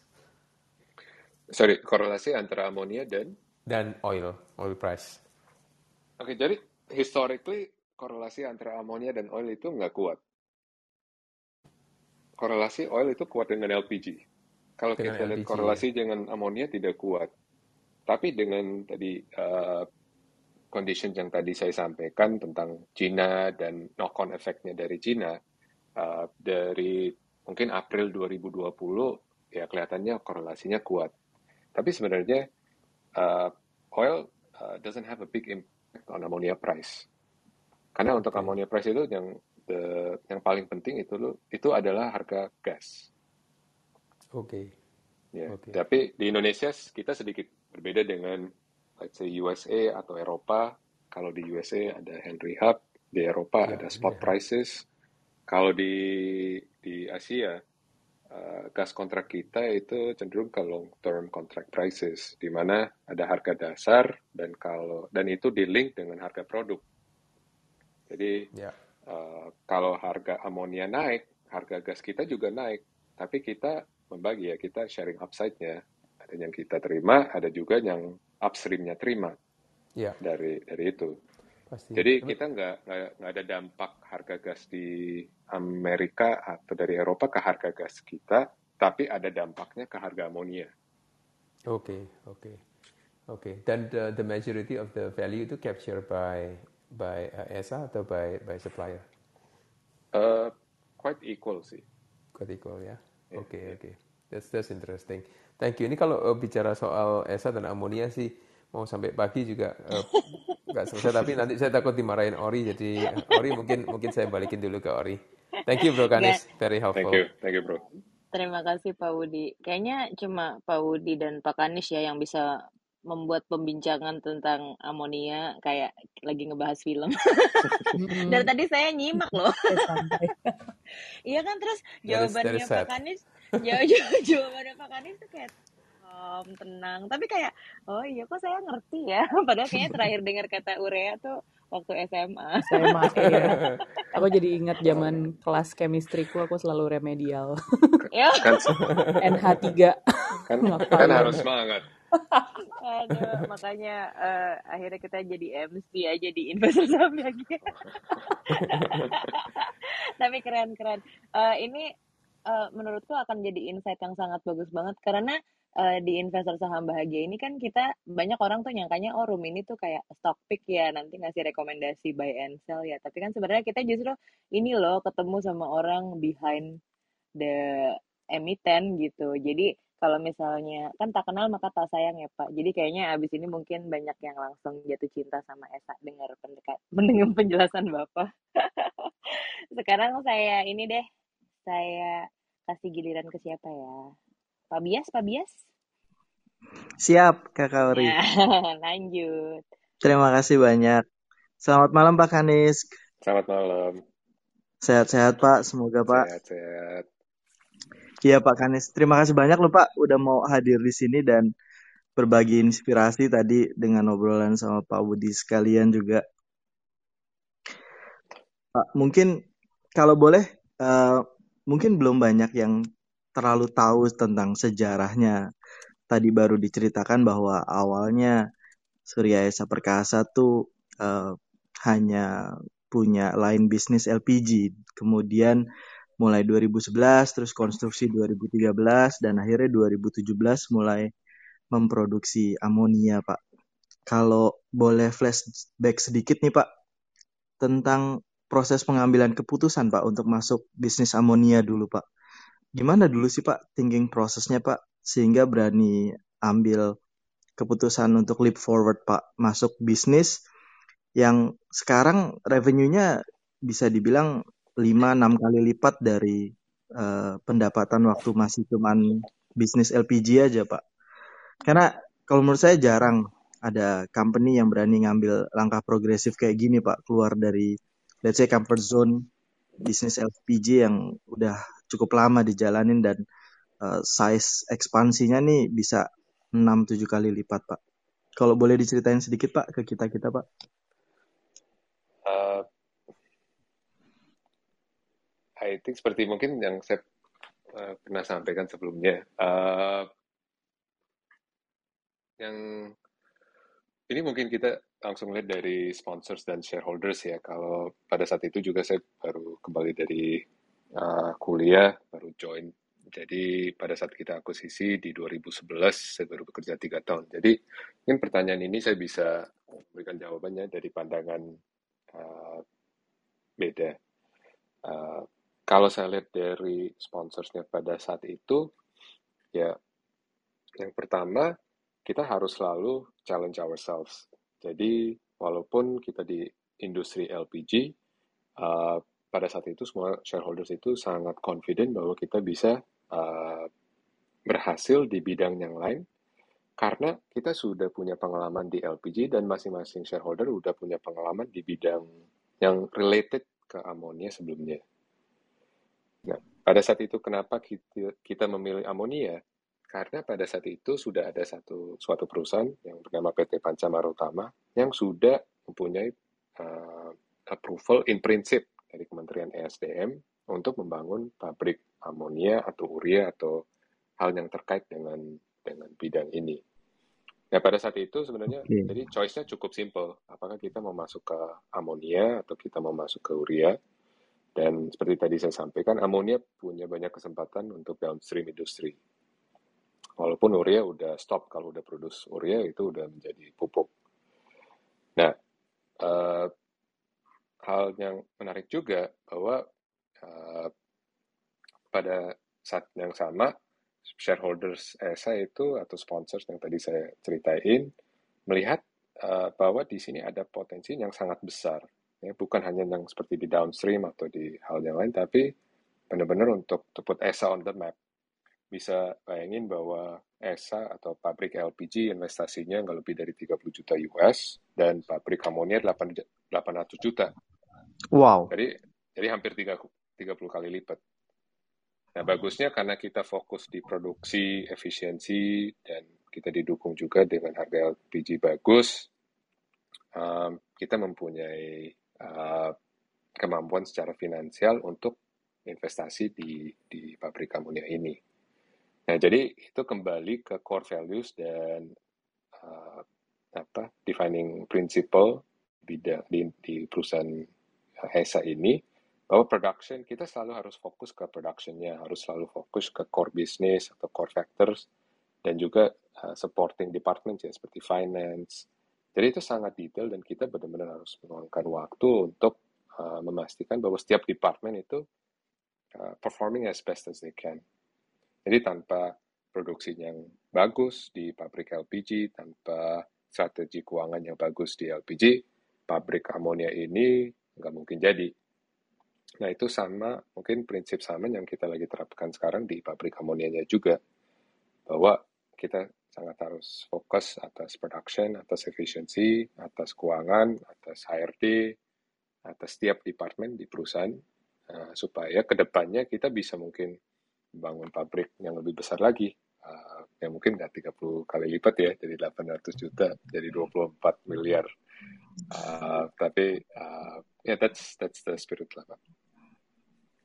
Sorry, korelasi antara amonia dan dan oil, oil price. Oke, okay, jadi historically korelasi antara amonia dan oil itu nggak kuat. Korelasi oil itu kuat dengan LPG. Kalau Dengan kita lihat LPG, korelasi dengan amonia tidak kuat. Tapi dengan tadi uh, condition yang tadi saya sampaikan tentang Cina dan knock-on efeknya dari Cina, uh, dari mungkin April 2020 ya kelihatannya korelasinya kuat. Tapi sebenarnya oil uh, doesn't have a big impact on ammonia price. Karena untuk Oke. ammonia price itu yang the- yang paling penting itu itu adalah harga gas. Oke. Ya, Oke. tapi di Indonesia kita sedikit berbeda dengan let's say USA atau Eropa. Kalau di USA ada Henry Hub, di Eropa Ya, ada spot Hub. prices. Kalau di di Asia uh, gas kontrak kita itu cenderung ke long term contract prices di mana ada harga dasar dan kalau dan itu di link dengan harga produk. Jadi Ya. uh, kalau harga amonia naik, harga gas kita juga naik. Tapi kita membagi ya, kita sharing upside-nya. Ada yang kita terima, ada juga yang upstream-nya terima Ya, dari dari itu. Pasti. Jadi kita nggak nggak ada dampak harga gas di Amerika atau dari Eropa ke harga gas kita, tapi ada dampaknya ke harga amonia. Oke, oke, oke. Dan the, the majority of the value itu captured by by uh, ESA atau by by supplier? Uh, quite equal sih. Quite equal ya. Oke, oke. That's that's interesting. Thank you. Ini kalau uh, bicara soal ESA dan amonia sih mau sampai pagi juga uh, [laughs] nggak selesai. Tapi nanti saya takut dimarahin Ori. Jadi uh, Ori mungkin mungkin saya balikin dulu ke Ori. Thank you Bro Kanis, very Thank helpful. you, thank you bro. Terima kasih Pak Wudi. Kayaknya cuma Pak Wudi dan Pak Kanis ya yang bisa membuat pembincangan tentang amonia kayak lagi ngebahas film. Mm-mm. Dari tadi saya nyimak loh. [laughs] Eh. Iya kan terus jawabannya Pak. Kanis, jawab- [laughs] jawabannya Pak Kanis tuh kayak calm, tenang. Tapi kayak oh iya kok saya ngerti ya. [laughs] Padahal kayaknya terakhir dengar kata urea tuh waktu SMA. Saya mah [laughs] iya. Aku jadi ingat zaman kelas chemistryku aku selalu remedial. [laughs] ya, Kan NH3. kan kan harus semangat. aduh makanya eh, akhirnya kita jadi MC aja di investor saham lagi. Tapi keren-keren. Eh, ini eh, menurutku akan jadi insight yang sangat bagus banget karena eh, di investor saham bahagia ini kan kita banyak orang tuh nyangkanya oh room ini tuh kayak stock pick ya nanti ngasih rekomendasi buy and sell ya. Tapi kan sebenarnya kita justru ini loh ketemu sama orang behind the emiten gitu. Jadi kalau misalnya kan tak kenal maka tak sayang ya Pak. Jadi kayaknya abis ini mungkin banyak yang langsung jatuh cinta sama Esa dengar pendekat [laughs] mendengar penjelasan Bapak. [laughs] Sekarang saya ini deh saya kasih giliran ke siapa ya Pak Bias, Pak Bias. Siap, Kakak Ori. Ya, [laughs] lanjut. Terima kasih banyak. Selamat malam Pak Kanis. Selamat malam. Sehat-sehat Pak, semoga Pak. Sehat-sehat. Iya Pak Kanis, terima kasih banyak loh Pak udah mau hadir di sini dan berbagi inspirasi tadi dengan obrolan sama Pak Budi sekalian juga. Pak, mungkin kalau boleh, eh, mungkin belum banyak yang terlalu tahu tentang sejarahnya. Tadi baru diceritakan bahwa awalnya Surya Esa Perkasa tuh eh, hanya punya line bisnis LPG, kemudian mulai 2011 terus konstruksi 2013 dan akhirnya 2017 mulai memproduksi amonia Pak. Kalau boleh flashback sedikit nih Pak tentang proses pengambilan keputusan Pak untuk masuk bisnis amonia dulu Pak. Gimana dulu sih Pak thinking prosesnya Pak sehingga berani ambil keputusan untuk leap forward Pak masuk bisnis yang sekarang revenue-nya bisa dibilang 5-6 kali lipat dari eh, pendapatan waktu masih cuman bisnis LPG aja Pak. Karena kalau menurut saya jarang ada company yang berani ngambil langkah progresif kayak gini Pak keluar dari let's say comfort zone bisnis LPG yang udah cukup lama dijalanin dan eh, size ekspansinya nih bisa 6-7 kali lipat Pak. Kalau boleh diceritain sedikit Pak ke kita-kita Pak. Uh, I think seperti mungkin yang saya uh, pernah sampaikan sebelumnya, uh, yang ini mungkin kita langsung lihat dari sponsors dan shareholders ya. Kalau pada saat itu juga saya baru kembali dari uh, kuliah, baru join. Jadi pada saat kita akuisisi di 2011, saya baru bekerja tiga tahun. Jadi mungkin pertanyaan ini saya bisa memberikan jawabannya dari pandangan uh, beda. Uh, kalau saya lihat dari sponsorsnya pada saat itu, ya yang pertama kita harus selalu challenge ourselves. Jadi walaupun kita di industri LPG, uh, pada saat itu semua shareholders itu sangat confident bahwa kita bisa uh, berhasil di bidang yang lain karena kita sudah punya pengalaman di LPG dan masing-masing shareholder sudah punya pengalaman di bidang yang related ke amonia sebelumnya. Nah, pada saat itu kenapa kita, kita memilih amonia? Karena pada saat itu sudah ada satu suatu perusahaan yang bernama PT Pancamara Utama yang sudah mempunyai uh, approval in principle dari Kementerian ESDM untuk membangun pabrik amonia atau urea atau hal yang terkait dengan dengan bidang ini. Nah pada saat itu sebenarnya okay. jadi choice-nya cukup simple. Apakah kita mau masuk ke amonia atau kita mau masuk ke urea? Dan seperti tadi saya sampaikan, amonia punya banyak kesempatan untuk downstream industri. Walaupun urea udah stop, kalau udah produce urea itu udah menjadi pupuk. Nah, uh, hal yang menarik juga bahwa uh, pada saat yang sama shareholders ESA itu atau sponsors yang tadi saya ceritain melihat uh, bahwa di sini ada potensi yang sangat besar ya bukan hanya yang seperti di downstream atau di hal yang lain tapi benar-benar untuk to ESA on the map bisa bayangin bahwa ESA atau pabrik LPG investasinya nggak lebih dari 30 juta US dan pabrik amonia 8, 800 juta. Wow. Jadi jadi hampir 3, 30 kali lipat. Nah, bagusnya karena kita fokus di produksi, efisiensi, dan kita didukung juga dengan harga LPG bagus, um, kita mempunyai uh, kemampuan secara finansial untuk investasi di, di pabrik amonia ini. Nah, jadi itu kembali ke core values dan uh, apa defining principle bidang di, di perusahaan HESA ini bahwa production kita selalu harus fokus ke productionnya, harus selalu fokus ke core business atau core factors dan juga uh, supporting department ya seperti finance. Jadi itu sangat detail dan kita benar-benar harus meluangkan waktu untuk uh, memastikan bahwa setiap department itu uh, performing as best as they can. Jadi tanpa produksi yang bagus di pabrik LPG, tanpa strategi keuangan yang bagus di LPG, pabrik amonia ini nggak mungkin jadi. Nah itu sama, mungkin prinsip sama yang kita lagi terapkan sekarang di pabrik amonianya juga. Bahwa kita sangat harus fokus atas production, atas efisiensi, atas keuangan, atas HRD, atas setiap departemen di perusahaan, uh, supaya ke depannya kita bisa mungkin bangun pabrik yang lebih besar lagi uh, yang mungkin nggak 30 kali lipat ya jadi 800 juta jadi 24 miliar uh, tapi uh, ya yeah, that's that's the spirit lah pak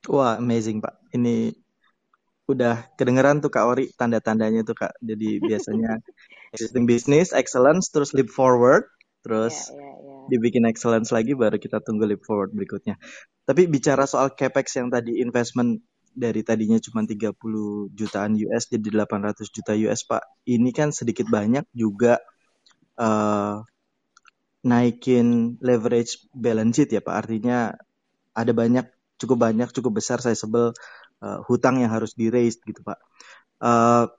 wah amazing pak ini udah kedengeran tuh kak Ori tanda-tandanya tuh kak jadi biasanya [laughs] existing business excellence terus leap forward terus yeah, yeah, yeah. dibikin excellence lagi baru kita tunggu leap forward berikutnya tapi bicara soal capex yang tadi investment dari tadinya cuma 30 jutaan US jadi 800 juta US Pak. Ini kan sedikit banyak juga uh, naikin leverage balance sheet ya Pak. Artinya ada banyak cukup banyak cukup besar saya sebel uh, hutang yang harus di raise gitu Pak. Uh,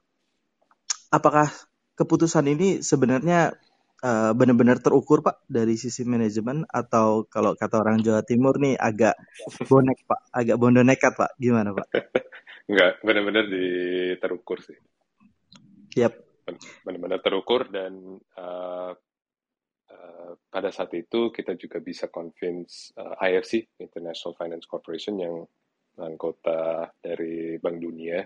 apakah keputusan ini sebenarnya uh, benar-benar terukur Pak dari sisi manajemen atau kalau kata orang Jawa Timur nih agak bonek Pak, agak bondo nekat Pak, gimana Pak? [laughs] Enggak, benar-benar di terukur sih. Yap. Benar-benar terukur dan uh, uh, pada saat itu kita juga bisa convince uh, IFC International Finance Corporation yang anggota dari Bank Dunia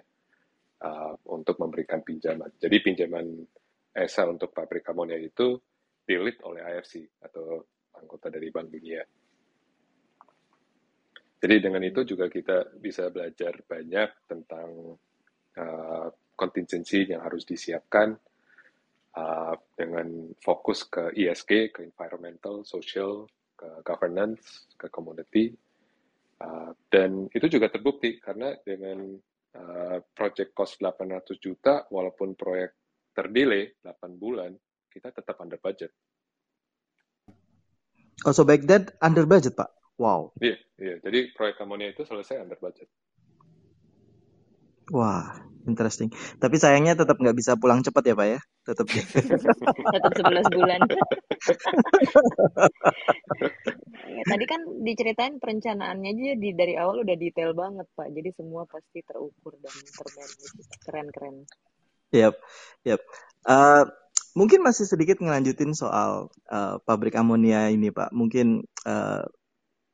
uh, untuk memberikan pinjaman. Jadi pinjaman ESA untuk pabrik amonia itu dilit oleh IFC atau anggota dari Bank Dunia. Jadi dengan itu juga kita bisa belajar banyak tentang uh, kontingensi yang harus disiapkan, uh, dengan fokus ke ESG, ke environmental, social, ke governance, ke community. Uh, dan itu juga terbukti karena dengan uh, project cost 800 juta, walaupun proyek terdelay 8 bulan, kita tetap under budget. Oh, so back then under budget, Pak? Wow. Iya, iya. Jadi proyek amonia itu selesai under budget. Wah, interesting. Tapi sayangnya tetap nggak bisa pulang cepat ya, Pak ya? Tetap. [laughs] Tetap 11 bulan. Ya, tadi kan diceritain perencanaannya aja di dari awal udah detail banget, Pak. Jadi semua pasti terukur dan termanage. Keren-keren. Yap, yap. Uh, mungkin masih sedikit ngelanjutin soal uh, pabrik amonia ini, Pak. Mungkin uh,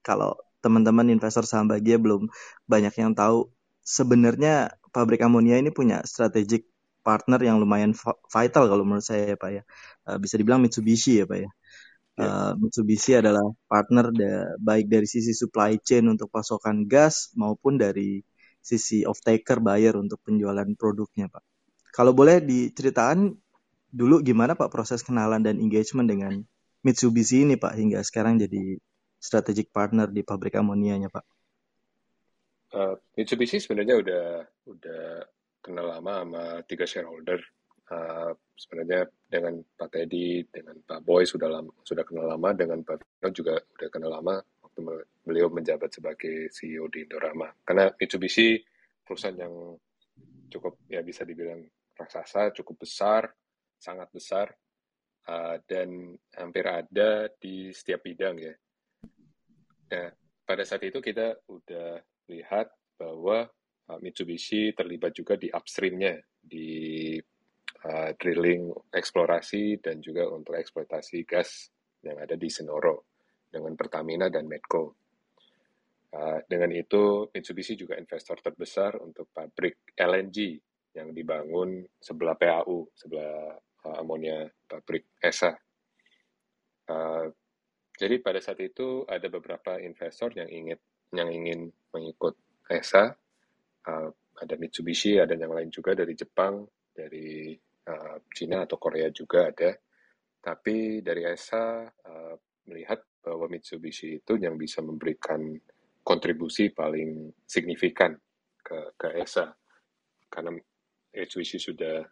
kalau teman-teman investor saham bahagia belum banyak yang tahu sebenarnya pabrik amonia ini punya strategic partner yang lumayan vital kalau menurut saya ya Pak ya. Uh, bisa dibilang Mitsubishi ya Pak ya. Uh, Mitsubishi adalah partner da baik dari sisi supply chain untuk pasokan gas maupun dari sisi off-taker buyer untuk penjualan produknya Pak. Kalau boleh diceritakan dulu gimana Pak proses kenalan dan engagement dengan Mitsubishi ini Pak hingga sekarang jadi strategic partner di pabrik amonianya Pak? Uh, Mitsubishi sebenarnya udah udah kenal lama sama tiga shareholder. Uh, sebenarnya dengan Pak Teddy, dengan Pak Boy sudah lama, sudah kenal lama, dengan Pak Vino juga udah kenal lama waktu beliau menjabat sebagai CEO di Indorama. Karena Mitsubishi perusahaan yang cukup ya bisa dibilang raksasa, cukup besar, sangat besar, uh, dan hampir ada di setiap bidang ya. Nah, pada saat itu kita udah lihat bahwa uh, Mitsubishi terlibat juga di upstreamnya, di uh, drilling, eksplorasi, dan juga untuk eksploitasi gas yang ada di Senoro dengan Pertamina dan Medco. Uh, dengan itu, Mitsubishi juga investor terbesar untuk pabrik LNG yang dibangun sebelah PAU, sebelah uh, amonia pabrik ESA. Uh, jadi pada saat itu ada beberapa investor yang ingin yang ingin mengikut ESA, uh, ada Mitsubishi, ada yang lain juga dari Jepang, dari uh, Cina atau Korea juga ada. Tapi dari ESA uh, melihat bahwa Mitsubishi itu yang bisa memberikan kontribusi paling signifikan ke, ke ESA. Karena Mitsubishi sudah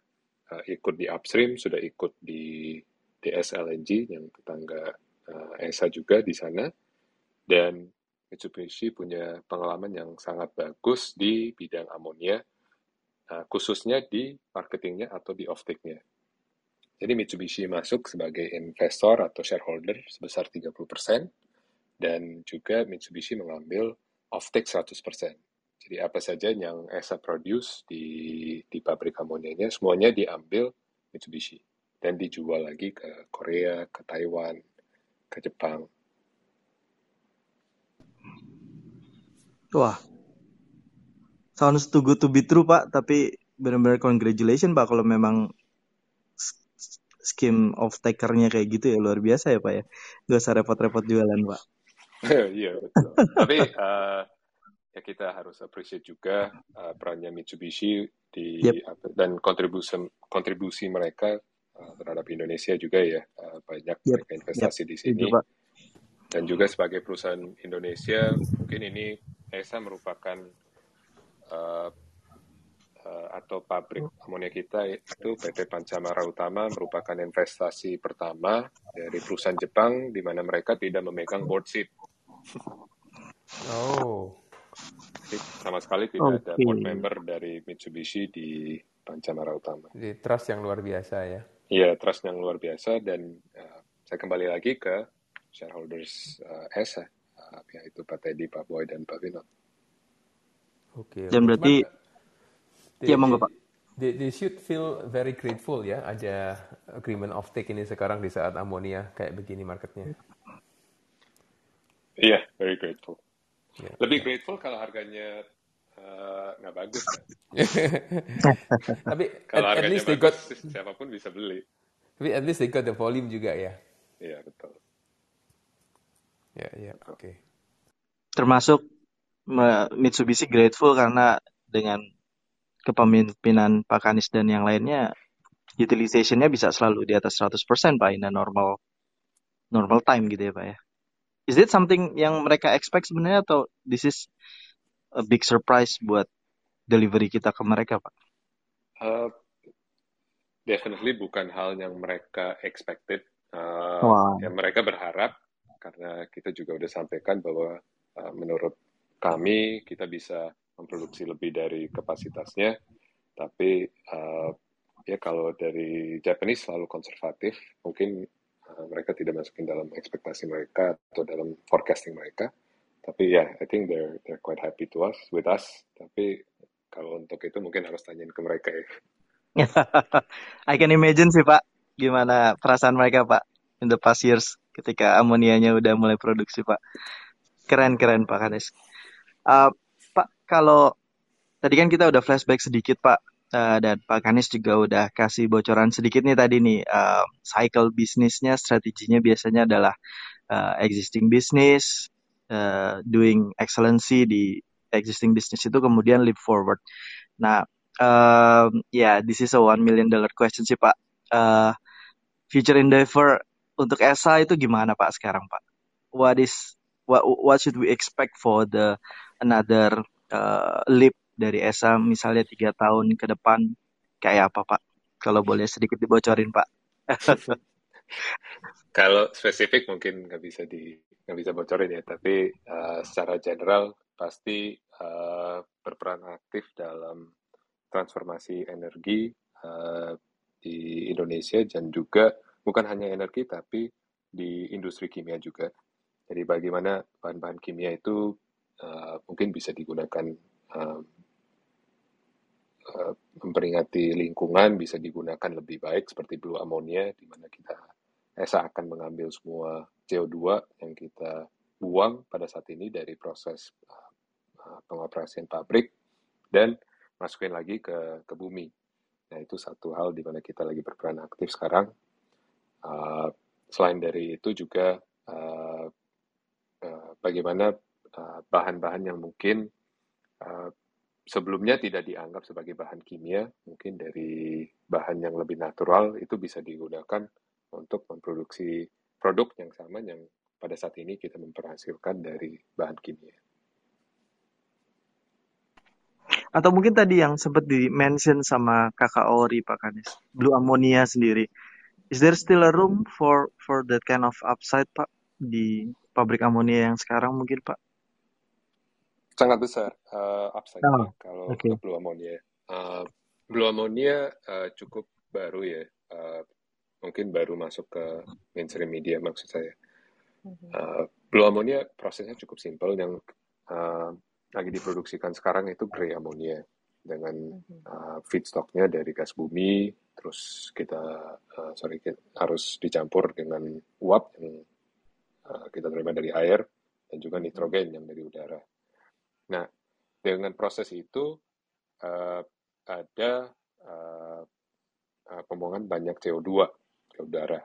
uh, ikut di upstream, sudah ikut di DSLNG yang tetangga uh, ESA juga di sana, dan Mitsubishi punya pengalaman yang sangat bagus di bidang amonia, uh, khususnya di marketingnya atau di off-take-nya. Jadi Mitsubishi masuk sebagai investor atau shareholder sebesar 30%, dan juga Mitsubishi mengambil off-take 100%. Jadi apa saja yang ESA produce di, di pabrik amonianya, semuanya diambil Mitsubishi dan dijual lagi ke Korea, ke Taiwan, ke Jepang. Wah, sounds too good to be true Pak, tapi benar-benar congratulations Pak kalau memang scheme of takernya kayak gitu ya luar biasa ya Pak ya. Gak usah repot-repot jualan Pak. Iya betul. Tapi uh, ya kita harus appreciate juga uh, perannya Mitsubishi di Yep. dan kontribusi kontribusi mereka uh, terhadap Indonesia juga ya uh, banyak Yep, mereka investasi di sini Itu Pak. dan juga sebagai perusahaan Indonesia mungkin ini ESA merupakan uh, uh, atau pabrik amonia kita itu PT Pancamara Utama merupakan investasi pertama dari perusahaan Jepang di mana mereka tidak memegang board seat Oh, Jadi sama sekali tidak ada Oke. board member dari Mitsubishi di Pancamara Utama. jadi trust yang luar biasa ya. Iya, trust yang luar biasa dan uh, saya kembali lagi ke shareholders uh, ESA, yaitu Pak Teddy, Pak Boy, dan Pak Vino. Oke. Dan oke. berarti ya monggo Pak. They, they should feel very grateful ya ada agreement of take ini sekarang di saat amonia kayak begini marketnya. Iya, very grateful. Ya, Lebih ya. grateful kalau harganya uh, nggak bagus. kan? [laughs] Tapi at, Kalau at harganya least they got bagus, siapa pun bisa beli. tapi at least they got the volume juga ya. Iya, betul. Ya, ya, oke. Termasuk me- Mitsubishi grateful karena dengan kepemimpinan Pak Kanis dan yang lainnya utilizationnya bisa selalu di atas 100% Pak in a normal normal time gitu ya Pak ya. Is it something yang mereka expect sebenarnya atau this is a big surprise buat delivery kita ke mereka Pak? Uh, definitely bukan hal yang mereka expected. Uh, Wow. yang mereka berharap karena kita juga udah sampaikan bahwa uh, menurut kami kita bisa memproduksi lebih dari kapasitasnya, tapi uh, ya kalau dari Japanese selalu konservatif, mungkin uh, mereka tidak masukin dalam ekspektasi mereka atau dalam forecasting mereka. Tapi ya, I think they're they're quite happy to us with us. Tapi kalau untuk itu mungkin harus tanyain ke mereka ya. [laughs] I can imagine sih Pak, gimana perasaan mereka Pak in the past years ketika amonianya udah mulai produksi Pak. Keren-keren Pak Kades. Uh, Pak, kalau tadi kan kita udah flashback sedikit Pak, Uh, dan Pak Kanis juga udah kasih bocoran sedikit nih tadi nih, uh, cycle bisnisnya, strateginya biasanya adalah uh, existing business, uh, doing excellency di existing business itu kemudian leap forward. Nah, um, ya yeah, this is a one million dollar question sih Pak. Uh, future endeavor untuk ESA itu gimana Pak sekarang Pak? What is what what should we expect for the another uh, leap dari ESA misalnya tiga tahun ke depan kayak apa Pak? Kalau boleh sedikit dibocorin Pak. [laughs] Kalau spesifik mungkin nggak bisa di nggak bisa bocorin ya, tapi uh, secara general pasti uh, berperan aktif dalam transformasi energi uh, di Indonesia dan juga bukan hanya energi tapi di industri kimia juga. Jadi bagaimana bahan-bahan kimia itu uh, mungkin bisa digunakan uh, uh, memperingati lingkungan, bisa digunakan lebih baik seperti blue ammonia di mana kita ESA akan mengambil semua CO2 yang kita buang pada saat ini dari proses pengoperasian pabrik dan masukin lagi ke ke bumi. Nah itu satu hal di mana kita lagi berperan aktif sekarang. Uh, selain dari itu juga uh, uh, bagaimana bahan-bahan uh, yang mungkin uh, sebelumnya tidak dianggap sebagai bahan kimia, mungkin dari bahan yang lebih natural itu bisa digunakan untuk memproduksi produk yang sama yang pada saat ini kita memperhasilkan dari bahan kimia. Atau mungkin tadi yang sempat di-mention sama kakak Ori Pak Kanis, blue ammonia sendiri. Is there still a room for for that kind of upside Pak di pabrik amonia yang sekarang mungkin Pak? Sangat besar uh, upside oh, kalau okay. blue ammonia. Uh, blue ammonia uh, cukup baru ya. Uh, mungkin baru masuk ke mainstream media maksud saya. Uh, blue ammonia prosesnya cukup simpel yang uh, lagi diproduksikan sekarang itu grey ammonia dengan uh, feedstocknya dari gas bumi, terus kita uh, sorry kita harus dicampur dengan uap yang uh, kita terima dari air dan juga nitrogen yang dari udara. Nah, dengan proses itu uh, ada uh, uh, pembuangan banyak CO2 ke udara.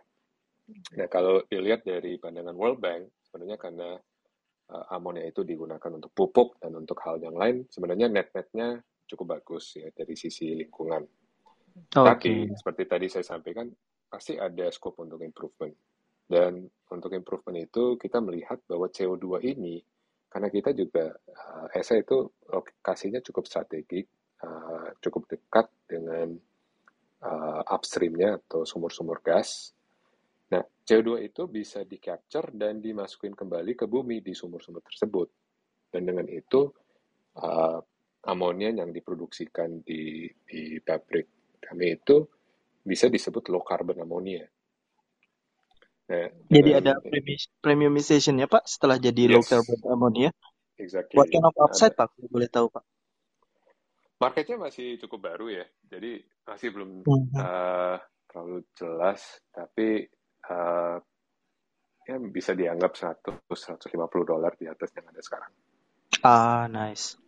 Nah, kalau dilihat dari pandangan World Bank, sebenarnya karena uh, amonia itu digunakan untuk pupuk dan untuk hal yang lain, sebenarnya net-netnya cukup bagus ya dari sisi lingkungan. Okay. Tapi seperti tadi saya sampaikan, pasti ada scope untuk improvement. Dan untuk improvement itu kita melihat bahwa CO2 ini, karena kita juga uh, ESA itu lokasinya cukup strategik, uh, cukup dekat dengan uh, upstreamnya atau sumur-sumur gas, Nah, CO2 itu bisa di-capture dan dimasukin kembali ke bumi di sumur-sumur tersebut. Dan dengan itu, uh, amonia yang diproduksikan di, di pabrik kami itu bisa disebut low carbon ammonia. Nah, jadi ada premiumization ya Pak setelah jadi yes. low carbon ammonia. Exactly. What kind of upside ada. Pak? Boleh tahu Pak? Marketnya masih cukup baru ya, jadi masih belum hmm. uh, terlalu jelas. Tapi uh, ya bisa dianggap 100 150 dolar di atas yang ada sekarang. Ah, nice.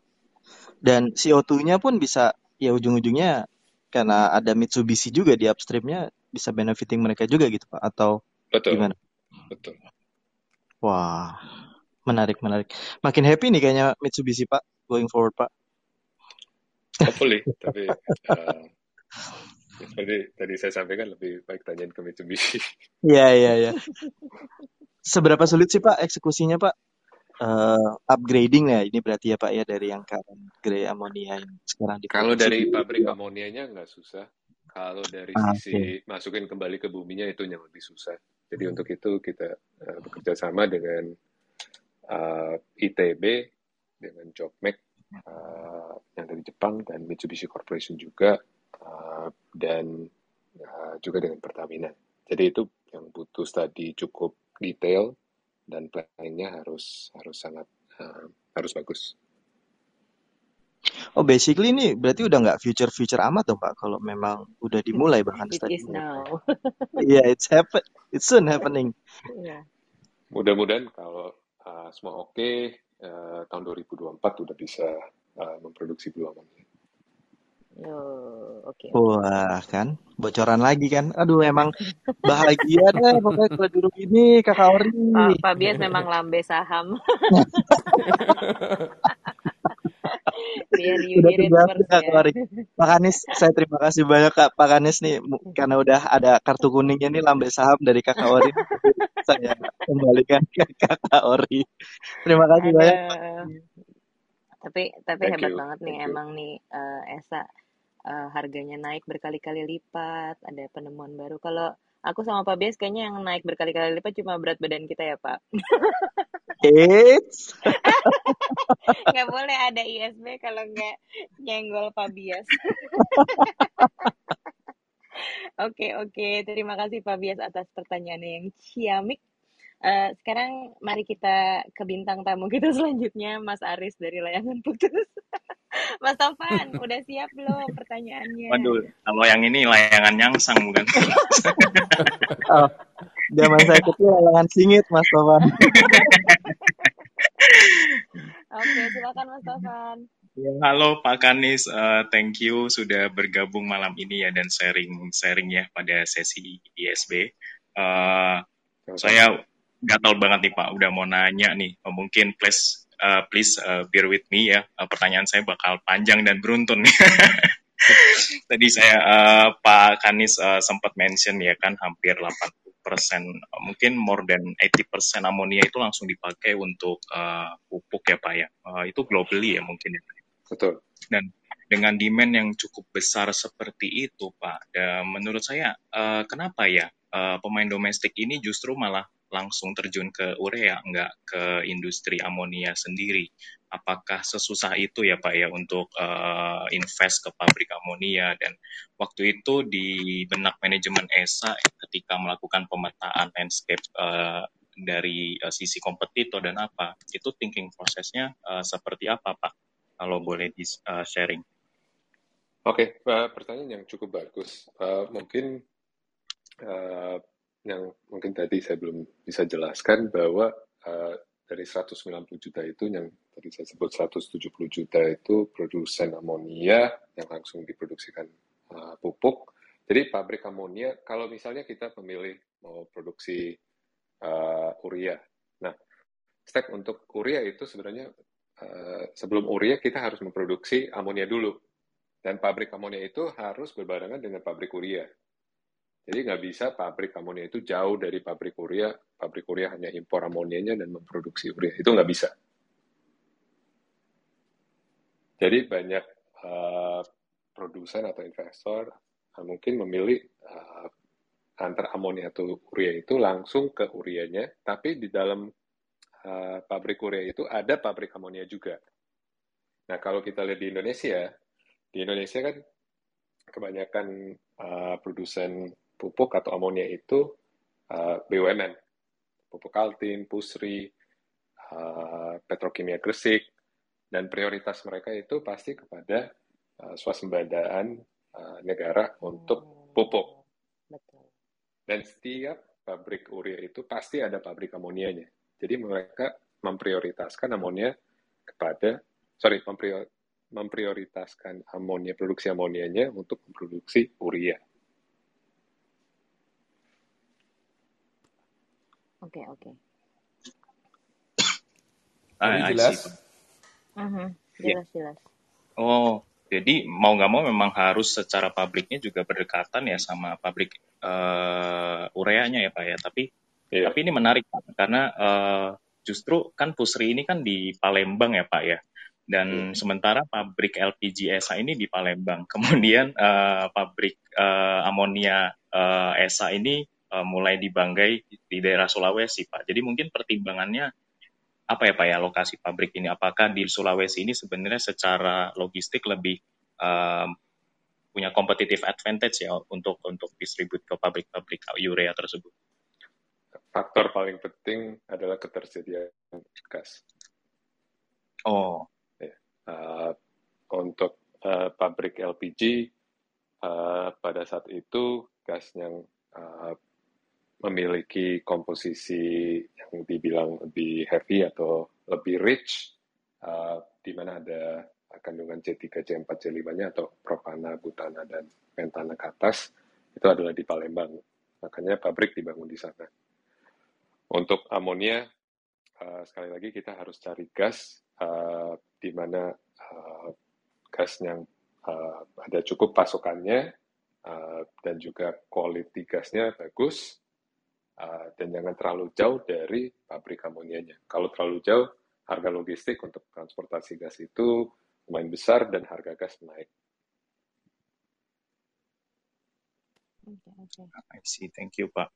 Dan CO2-nya pun bisa ya ujung-ujungnya karena ada Mitsubishi juga di upstreamnya bisa benefiting mereka juga gitu Pak atau Betul. gimana? Betul. Wah, menarik menarik. Makin happy nih kayaknya Mitsubishi Pak going forward Pak. Hopefully, [laughs] tapi uh, seperti tadi saya sampaikan lebih baik tanyain ke Mitsubishi. Iya iya iya. Seberapa sulit sih Pak eksekusinya Pak? Uh, upgrading ya ini berarti ya Pak ya dari yang current gray ammonia yang sekarang di Kalau dari pabrik amonianya nggak susah. Kalau dari Ah, sisi masukin kembali ke buminya itu yang lebih susah. Jadi untuk itu kita uh, bekerja sama dengan uh, ITB, dengan Jobmek uh, yang dari Jepang dan Mitsubishi Corporation juga uh, dan uh, juga dengan Pertamina. Jadi itu yang butuh studi cukup detail dan planningnya harus harus sangat uh, harus bagus. Oh basically ini berarti udah nggak future future amat dong Pak kalau memang udah dimulai bahkan It is now. [laughs] Iya it's happen, it's soon happening. Iya. Mudah-mudahan kalau uh, semua oke uh, tahun 2024 udah bisa uh, memproduksi blue Oh, oke. Wah kan bocoran lagi kan. Aduh emang bahagia deh pokoknya kalau di rumah ini Kakak Ori. Pak, Pak Bias memang lambe saham. [laughs] Biar you Udah terbiasa Kak ya. Ori. Pak Kanis, saya terima kasih banyak Kak Pak Kanis nih karena udah ada kartu kuningnya nih lambe saham dari Kakak Ori. saya kembalikan ke Kakak Ori. Terima kasih banyak. Ada. Tapi tapi Thank hebat you, banget nih thank you. emang nih eh, Esa eh, harganya naik berkali-kali lipat, ada penemuan baru. Kalau aku sama Pak Bias kayaknya yang naik berkali-kali lipat cuma berat badan kita ya, Pak. Eits. [laughs] Nggak boleh ada ISB kalau nggak nyenggol Pak Bias. [laughs] Oke, oke. Terima kasih Pak Bias atas pertanyaannya yang ciamik. Eh, sekarang mari kita ke bintang tamu kita [laughs] selanjutnya, Mas Aris dari Layangan Putus. [laughs] Mas Tovan, [laughs] udah siap belum pertanyaannya? Waduh, kalau yang ini layangan nyangsang bukan? Oh, zaman saya kecil layangan singit Mas Tovan. Oke, silakan Mas Tovan. Ya, halo Pak Kanis, Eh, thank you sudah bergabung malam ini ya dan sharing-sharing ya pada sesi ISB. Eh, saya gatal banget nih Pak, udah mau nanya nih. Oh, mungkin please uh, please uh, bear with me ya. Uh, pertanyaan saya bakal panjang dan beruntun. [laughs] Tadi saya uh, Pak Kanis uh, sempat mention ya kan hampir 80 persen, mungkin more than 80 persen amonia itu langsung dipakai untuk uh, pupuk ya Pak ya. Uh, itu globally ya mungkin ya. Betul. Dan dengan demand yang cukup besar seperti itu Pak, dan menurut saya uh, kenapa ya uh, pemain domestik ini justru malah langsung terjun ke urea, nggak ke industri amonia sendiri. Apakah sesusah itu ya Pak ya untuk uh, invest ke pabrik amonia dan waktu itu di benak manajemen ESA ketika melakukan pemetaan landscape uh, dari uh, sisi kompetitor dan apa itu thinking prosesnya uh, seperti apa Pak? Kalau boleh di uh, sharing. Oke, uh, pertanyaan yang cukup bagus. Uh, mungkin uh, yang mungkin tadi saya belum bisa jelaskan bahwa uh, dari 190 juta itu yang tadi saya sebut 170 juta itu produsen amonia yang langsung diproduksikan uh, pupuk. Jadi pabrik amonia, kalau misalnya kita memilih mau produksi uh, urea, nah step untuk urea itu sebenarnya uh, sebelum urea kita harus memproduksi amonia dulu. Dan pabrik amonia itu harus berbarengan dengan pabrik urea. Jadi nggak bisa pabrik amonia itu jauh dari pabrik urea, pabrik urea hanya impor amonianya dan memproduksi urea. Itu nggak bisa. Jadi banyak uh, produsen atau investor uh, mungkin memilih uh, antar amonia atau urea itu langsung ke ureanya, tapi di dalam uh, pabrik urea itu ada pabrik amonia juga. Nah kalau kita lihat di Indonesia, di Indonesia kan kebanyakan uh, produsen pupuk atau amonia itu uh, BUMN, pupuk Kaltim, Pusri, uh, Petrokimia Gresik, dan prioritas mereka itu pasti kepada uh, swasembadaan uh, negara untuk pupuk. Betul. Dan setiap pabrik urea itu pasti ada pabrik amonianya. Jadi mereka memprioritaskan amonia kepada, sorry, memprior, memprioritaskan amonia, produksi amonianya untuk memproduksi urea. Oke, oke. Ah, jelas. see. Mhm, Iya. Jelas, jelas. Oh, Jadi mau nggak mau memang harus secara pabriknya juga berdekatan ya sama pabrik uh, ureanya ya Pak ya. Tapi yeah. tapi ini menarik Pak karena uh, justru kan Pusri ini kan di Palembang ya Pak ya. Dan hmm. sementara pabrik LPG ESA ini di Palembang. [laughs] Kemudian uh, pabrik uh, amonia uh, ESA ini uh, mulai di Banggai di daerah Sulawesi Pak. Jadi mungkin pertimbangannya apa ya Pak ya lokasi pabrik ini? Apakah di Sulawesi ini sebenarnya secara logistik lebih um, punya competitive advantage ya untuk untuk distribut ke pabrik-pabrik urea tersebut? Faktor paling penting adalah ketersediaan gas. Oh. Ya. Uh, untuk uh, pabrik LPG uh, pada saat itu gas yang uh, memiliki komposisi yang dibilang lebih heavy atau lebih rich, uh, di mana ada kandungan C3, C4, C5-nya atau propana, butana, dan pentana ke atas, itu adalah di Palembang. Makanya pabrik dibangun di sana. Untuk amonia, uh, sekali lagi kita harus cari gas uh, di mana uh, gas yang uh, ada cukup pasokannya uh, dan juga quality gasnya bagus Uh, dan jangan terlalu jauh dari pabrik amonianya. Kalau terlalu jauh, harga logistik untuk transportasi gas itu lumayan besar dan harga gas naik. Okay, okay. I see, thank you Pak.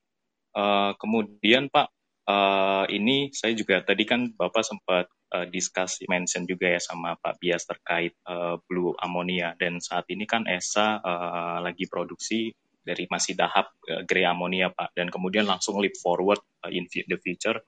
Uh, kemudian Pak, uh, ini saya juga tadi kan Bapak sempat uh, discuss mention juga ya sama Pak Bias terkait uh, blue ammonia dan saat ini kan ESA uh, lagi produksi dari masih tahap uh, grey ammonia Pak dan kemudian langsung leap forward uh, in the future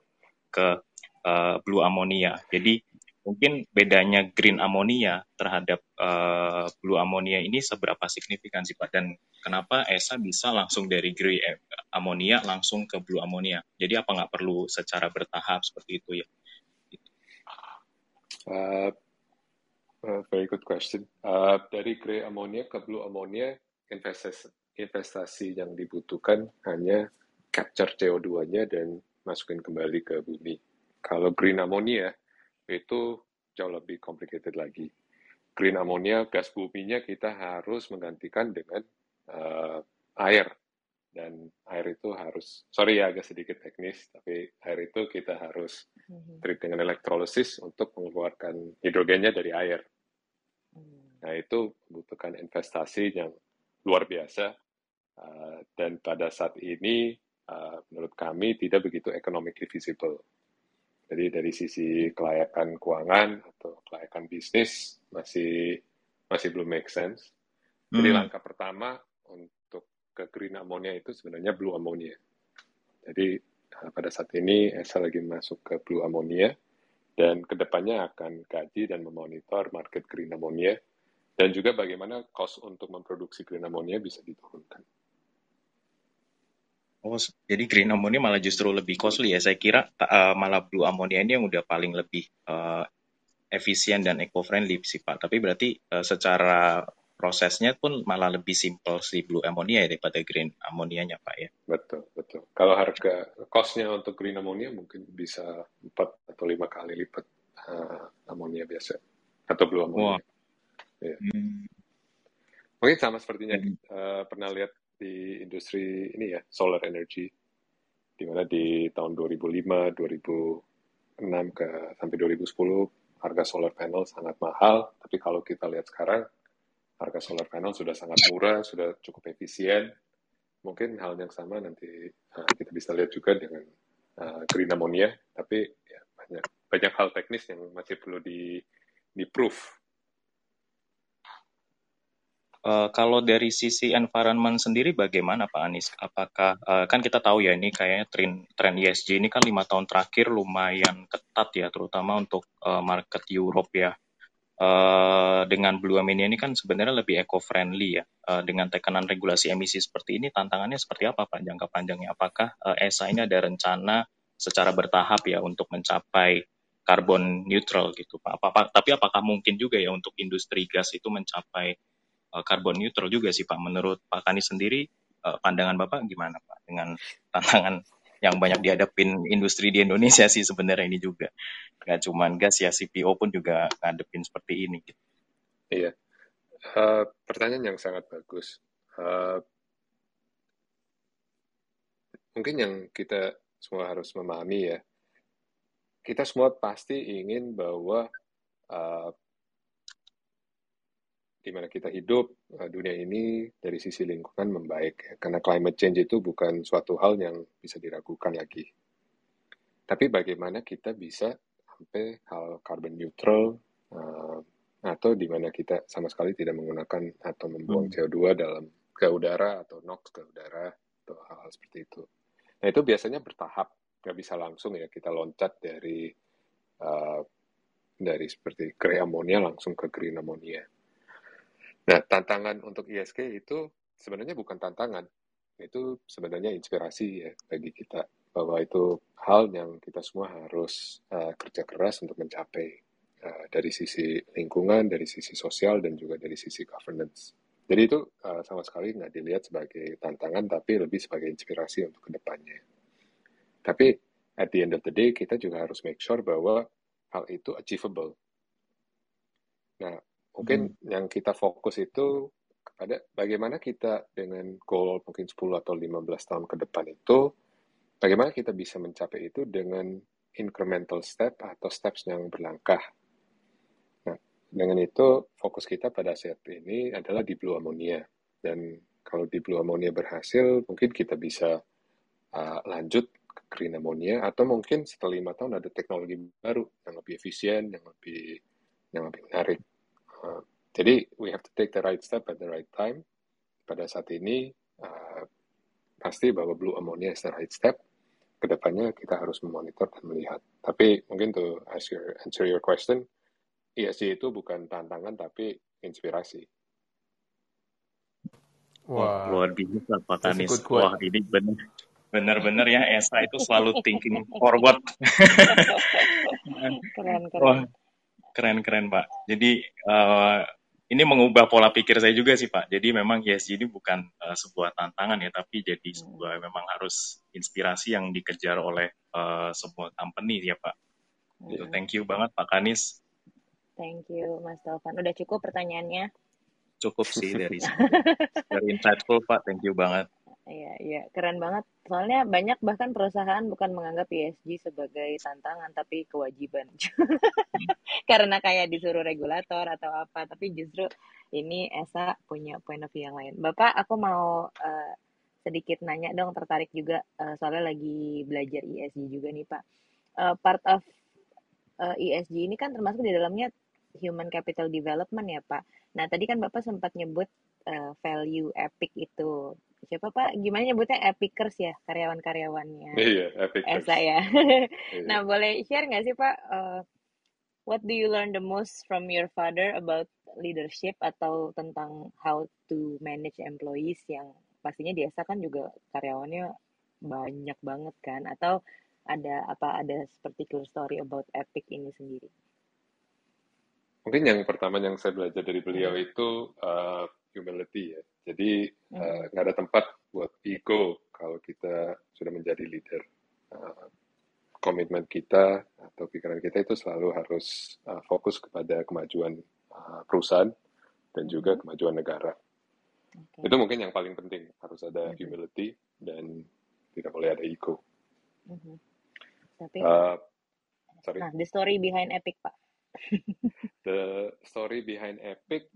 ke uh, blue ammonia. Jadi mungkin bedanya green ammonia terhadap uh, blue ammonia ini seberapa signifikan sih Pak dan kenapa ESA bisa langsung dari grey ammonia langsung ke blue ammonia? Jadi apa nggak perlu secara bertahap seperti itu ya? Uh, very good question. Uh, dari grey ammonia ke blue ammonia investasi investasi yang dibutuhkan hanya capture CO2-nya dan masukin kembali ke bumi. Kalau green ammonia itu jauh lebih complicated lagi. Green ammonia, gas buminya kita harus menggantikan dengan uh, air. Dan air itu harus, sorry ya agak sedikit teknis, tapi air itu kita harus mm-hmm. treat dengan elektrolisis untuk mengeluarkan hidrogennya dari air. Mm. Nah itu membutuhkan investasi yang luar biasa Uh, dan pada saat ini uh, menurut kami tidak begitu economically visible. Jadi dari sisi kelayakan keuangan atau kelayakan bisnis masih masih belum make sense. Jadi hmm. langkah pertama untuk ke green ammonia itu sebenarnya blue ammonia. Jadi uh, pada saat ini ESA lagi masuk ke blue ammonia dan ke depannya akan kaji dan memonitor market green ammonia dan juga bagaimana cost untuk memproduksi green ammonia bisa diturunkan. Oh, jadi green ammonia malah justru lebih costly ya. Saya kira uh, malah blue ammonia ini yang udah paling lebih uh, efisien dan eco-friendly sih Pak. Tapi berarti uh, secara prosesnya pun malah lebih simple si blue ammonia ya daripada green ammonianya Pak ya. Betul, betul. Kalau harga costnya untuk green ammonia mungkin bisa 4 atau lima kali lipat uh, amonia biasa atau blue ammonia. Wow. Ya. Hmm. Mungkin sama sepertinya hmm. uh, pernah lihat di industri ini ya solar energy. Di mana di tahun 2005 2006 ke sampai 2010 harga solar panel sangat mahal. Tapi kalau kita lihat sekarang harga solar panel sudah sangat murah sudah cukup efisien. Mungkin hal yang sama nanti uh, kita bisa lihat juga dengan uh, green ammonia. Tapi ya, banyak banyak hal teknis yang masih perlu di di proof Uh, kalau dari sisi environment sendiri bagaimana Pak Anies? Apakah uh, kan kita tahu ya ini kayaknya tren tren ESG ini kan lima tahun terakhir lumayan ketat ya, terutama untuk uh, market Europe ya. Uh, dengan Blue Ammonia ini kan sebenarnya lebih eco-friendly ya. Uh, dengan tekanan regulasi emisi seperti ini, tantangannya seperti apa Pak jangka panjangnya? Apakah uh, ESA ini ada rencana secara bertahap ya untuk mencapai carbon neutral gitu Pak? Apa, apa, tapi apakah mungkin juga ya untuk industri gas itu mencapai karbon eh, neutral juga sih Pak. Menurut Pak Kani sendiri, uh, pandangan Bapak gimana Pak dengan tantangan yang banyak dihadapin industri di Indonesia sih sebenarnya ini juga. Gak cuma gas ya, CPO pun juga ngadepin seperti ini. Iya. Uh, pertanyaan yang sangat bagus. Uh, mungkin yang kita semua harus memahami ya, kita semua pasti ingin bahwa uh, di mana kita hidup, uh, dunia ini dari sisi lingkungan membaik. Ya. Karena climate change itu bukan suatu hal yang bisa diragukan lagi. Tapi bagaimana kita bisa sampai hal carbon neutral, uh, atau di mana kita sama sekali tidak menggunakan atau membuang hmm. CO2 dalam ke udara atau NOx ke udara atau hal-hal seperti itu. Nah itu biasanya bertahap, nggak bisa langsung ya kita loncat dari uh, dari seperti grey ammonia langsung ke green ammonia. Nah tantangan untuk ISG itu sebenarnya bukan tantangan, itu sebenarnya inspirasi ya bagi kita bahwa itu hal yang kita semua harus uh, kerja keras untuk mencapai uh, dari sisi lingkungan, dari sisi sosial, dan juga dari sisi governance. Jadi itu uh, sama sekali nggak dilihat sebagai tantangan, tapi lebih sebagai inspirasi untuk ke depannya. Tapi at the end of the day, kita juga harus make sure bahwa hal itu achievable. Nah, mungkin hmm. yang kita fokus itu kepada bagaimana kita dengan goal mungkin 10 atau 15 tahun ke depan itu, bagaimana kita bisa mencapai itu dengan incremental step atau steps yang berlangkah dengan itu, fokus kita pada saat ini adalah di blue ammonia. Dan kalau di blue ammonia berhasil, mungkin kita bisa uh, lanjut ke green ammonia, atau mungkin setelah lima tahun ada teknologi baru yang lebih efisien, yang lebih yang lebih menarik. Jadi, we have to take the right step at the right time. Pada saat ini, uh, pasti bahwa blue ammonia is the right step. Ke depannya kita harus memonitor dan melihat. Tapi mungkin to answer, answer your question, ESG itu bukan tantangan tapi inspirasi. Wah, luar biasa Pak Tanis. Wah, ini benar benar-benar ya Esa itu selalu thinking forward. [laughs] keren, keren. Wah, keren keren Pak. Jadi uh, ini mengubah pola pikir saya juga sih Pak. Jadi memang ESG ini bukan uh, sebuah tantangan ya, tapi jadi hmm. sebuah memang harus inspirasi yang dikejar oleh uh, sebuah company ya Pak. Gitu. Thank you banget Pak Kanis Thank you, Mas Taufan. Udah cukup pertanyaannya? Cukup sih dari [laughs] dari insightful, Pak. Thank you banget. Iya, iya, keren banget. Soalnya banyak bahkan perusahaan bukan menganggap ESG sebagai tantangan, tapi kewajiban. [laughs] Karena kayak disuruh regulator atau apa, tapi justru ini Esa punya point of view yang lain. Bapak, aku mau uh, sedikit nanya dong, tertarik juga, uh, soalnya lagi belajar ESG juga nih Pak. Uh, part of uh, ESG ini kan termasuk di dalamnya human capital development ya Pak. Nah tadi kan Bapak sempat nyebut uh, value epic itu. Siapa Pak? Gimana nyebutnya epicers ya karyawan-karyawannya? Iya, epicers. Esa ya. iya. Nah boleh share nggak sih Pak? Uh, what do you learn the most from your father about leadership atau tentang how to manage employees yang pastinya di Esa kan juga karyawannya banyak banget kan? Atau ada apa ada particular story about epic ini sendiri? Mungkin yang pertama yang saya belajar dari beliau hmm. itu uh, humility ya. Jadi hmm. uh, nggak hmm. ada tempat buat ego kalau kita sudah menjadi leader. Uh, komitmen kita atau pikiran kita itu selalu harus uh, fokus kepada kemajuan uh, perusahaan dan juga hmm. kemajuan negara. Okay. Itu mungkin yang paling penting harus ada hmm. humility dan tidak boleh ada ego. -hmm. Tapi, uh, sorry. Nah, the story behind Epic, Pak. the story behind Epic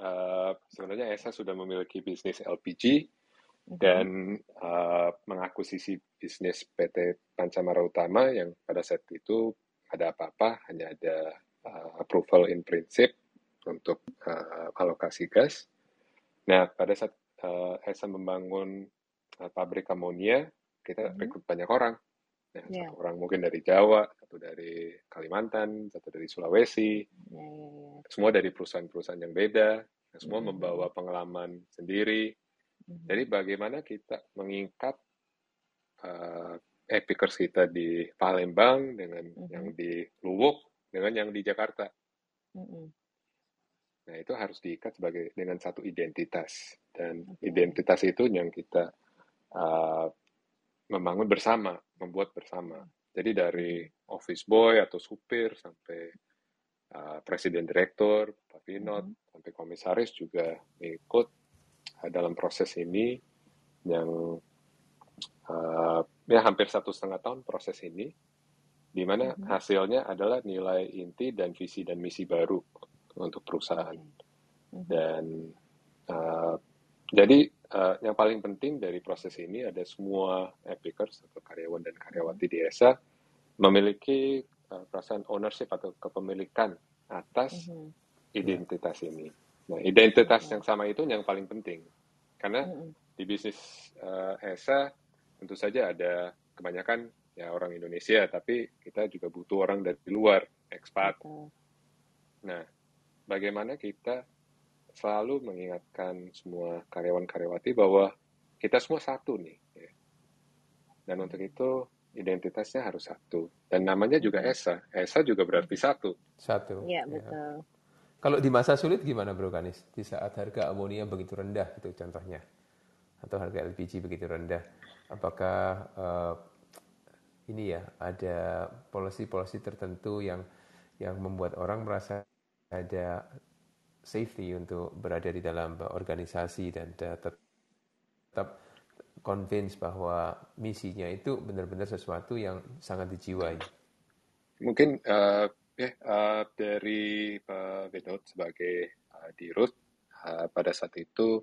uh, sebenarnya Esa sudah memiliki bisnis LPG mm-hmm. dan uh, mengakuisisi bisnis PT Pancamara Utama yang pada saat itu ada apa-apa hanya ada uh, approval in principle untuk uh, alokasi gas. Nah pada saat uh, Esa membangun uh, pabrik amonia kita mm-hmm. rekrut banyak orang Nah, yeah. satu orang mungkin dari Jawa, satu dari Kalimantan, satu dari Sulawesi, yeah, yeah, yeah. semua dari perusahaan-perusahaan yang beda, semua mm -hmm. membawa pengalaman sendiri. Mm -hmm. Jadi bagaimana kita mengikat uh, epikers kita di Palembang dengan mm -hmm. yang di Luwuk dengan yang di Jakarta. Mm -hmm. Nah itu harus diikat sebagai dengan satu identitas dan okay. identitas itu yang kita uh, membangun bersama, membuat bersama. Jadi dari office boy atau supir sampai uh, presiden direktur, Pak Pinot, Mhm. sampai komisaris juga ikut uh, dalam proses ini yang uh, ya hampir satu setengah tahun proses ini, di mana Mhm. hasilnya adalah nilai inti dan visi dan misi baru untuk perusahaan. Mhm. Dan uh, jadi uh, yang paling penting dari proses ini ada semua epicers atau karyawan dan karyawati di ESA memiliki uh, perasaan ownership atau kepemilikan atas Mhm. identitas ini. Nah, identitas Oke. yang sama itu yang paling penting. Karena Mhm. di bisnis uh, ESA tentu saja ada kebanyakan ya orang Indonesia, tapi kita juga butuh orang dari luar, ekspat. Betul. Nah, bagaimana kita selalu mengingatkan semua karyawan-karyawati bahwa kita semua satu nih. ya. Dan untuk itu identitasnya harus satu. Dan namanya juga. ESA. ESA juga berarti satu. Satu. Iya, ya. betul. Kalau di masa sulit gimana Bro Kanis? Di saat harga amonia begitu rendah itu contohnya. Atau harga LPG begitu rendah. Apakah eh, ini ya ada polisi-polisi tertentu yang yang membuat orang merasa ada safety untuk berada di dalam organisasi dan eh, tetap convince bahwa misinya itu benar-benar sesuatu yang sangat dijiwai. Mungkin uh, ya uh, dari Pak Benot sebagai uh, dirut uh, pada saat itu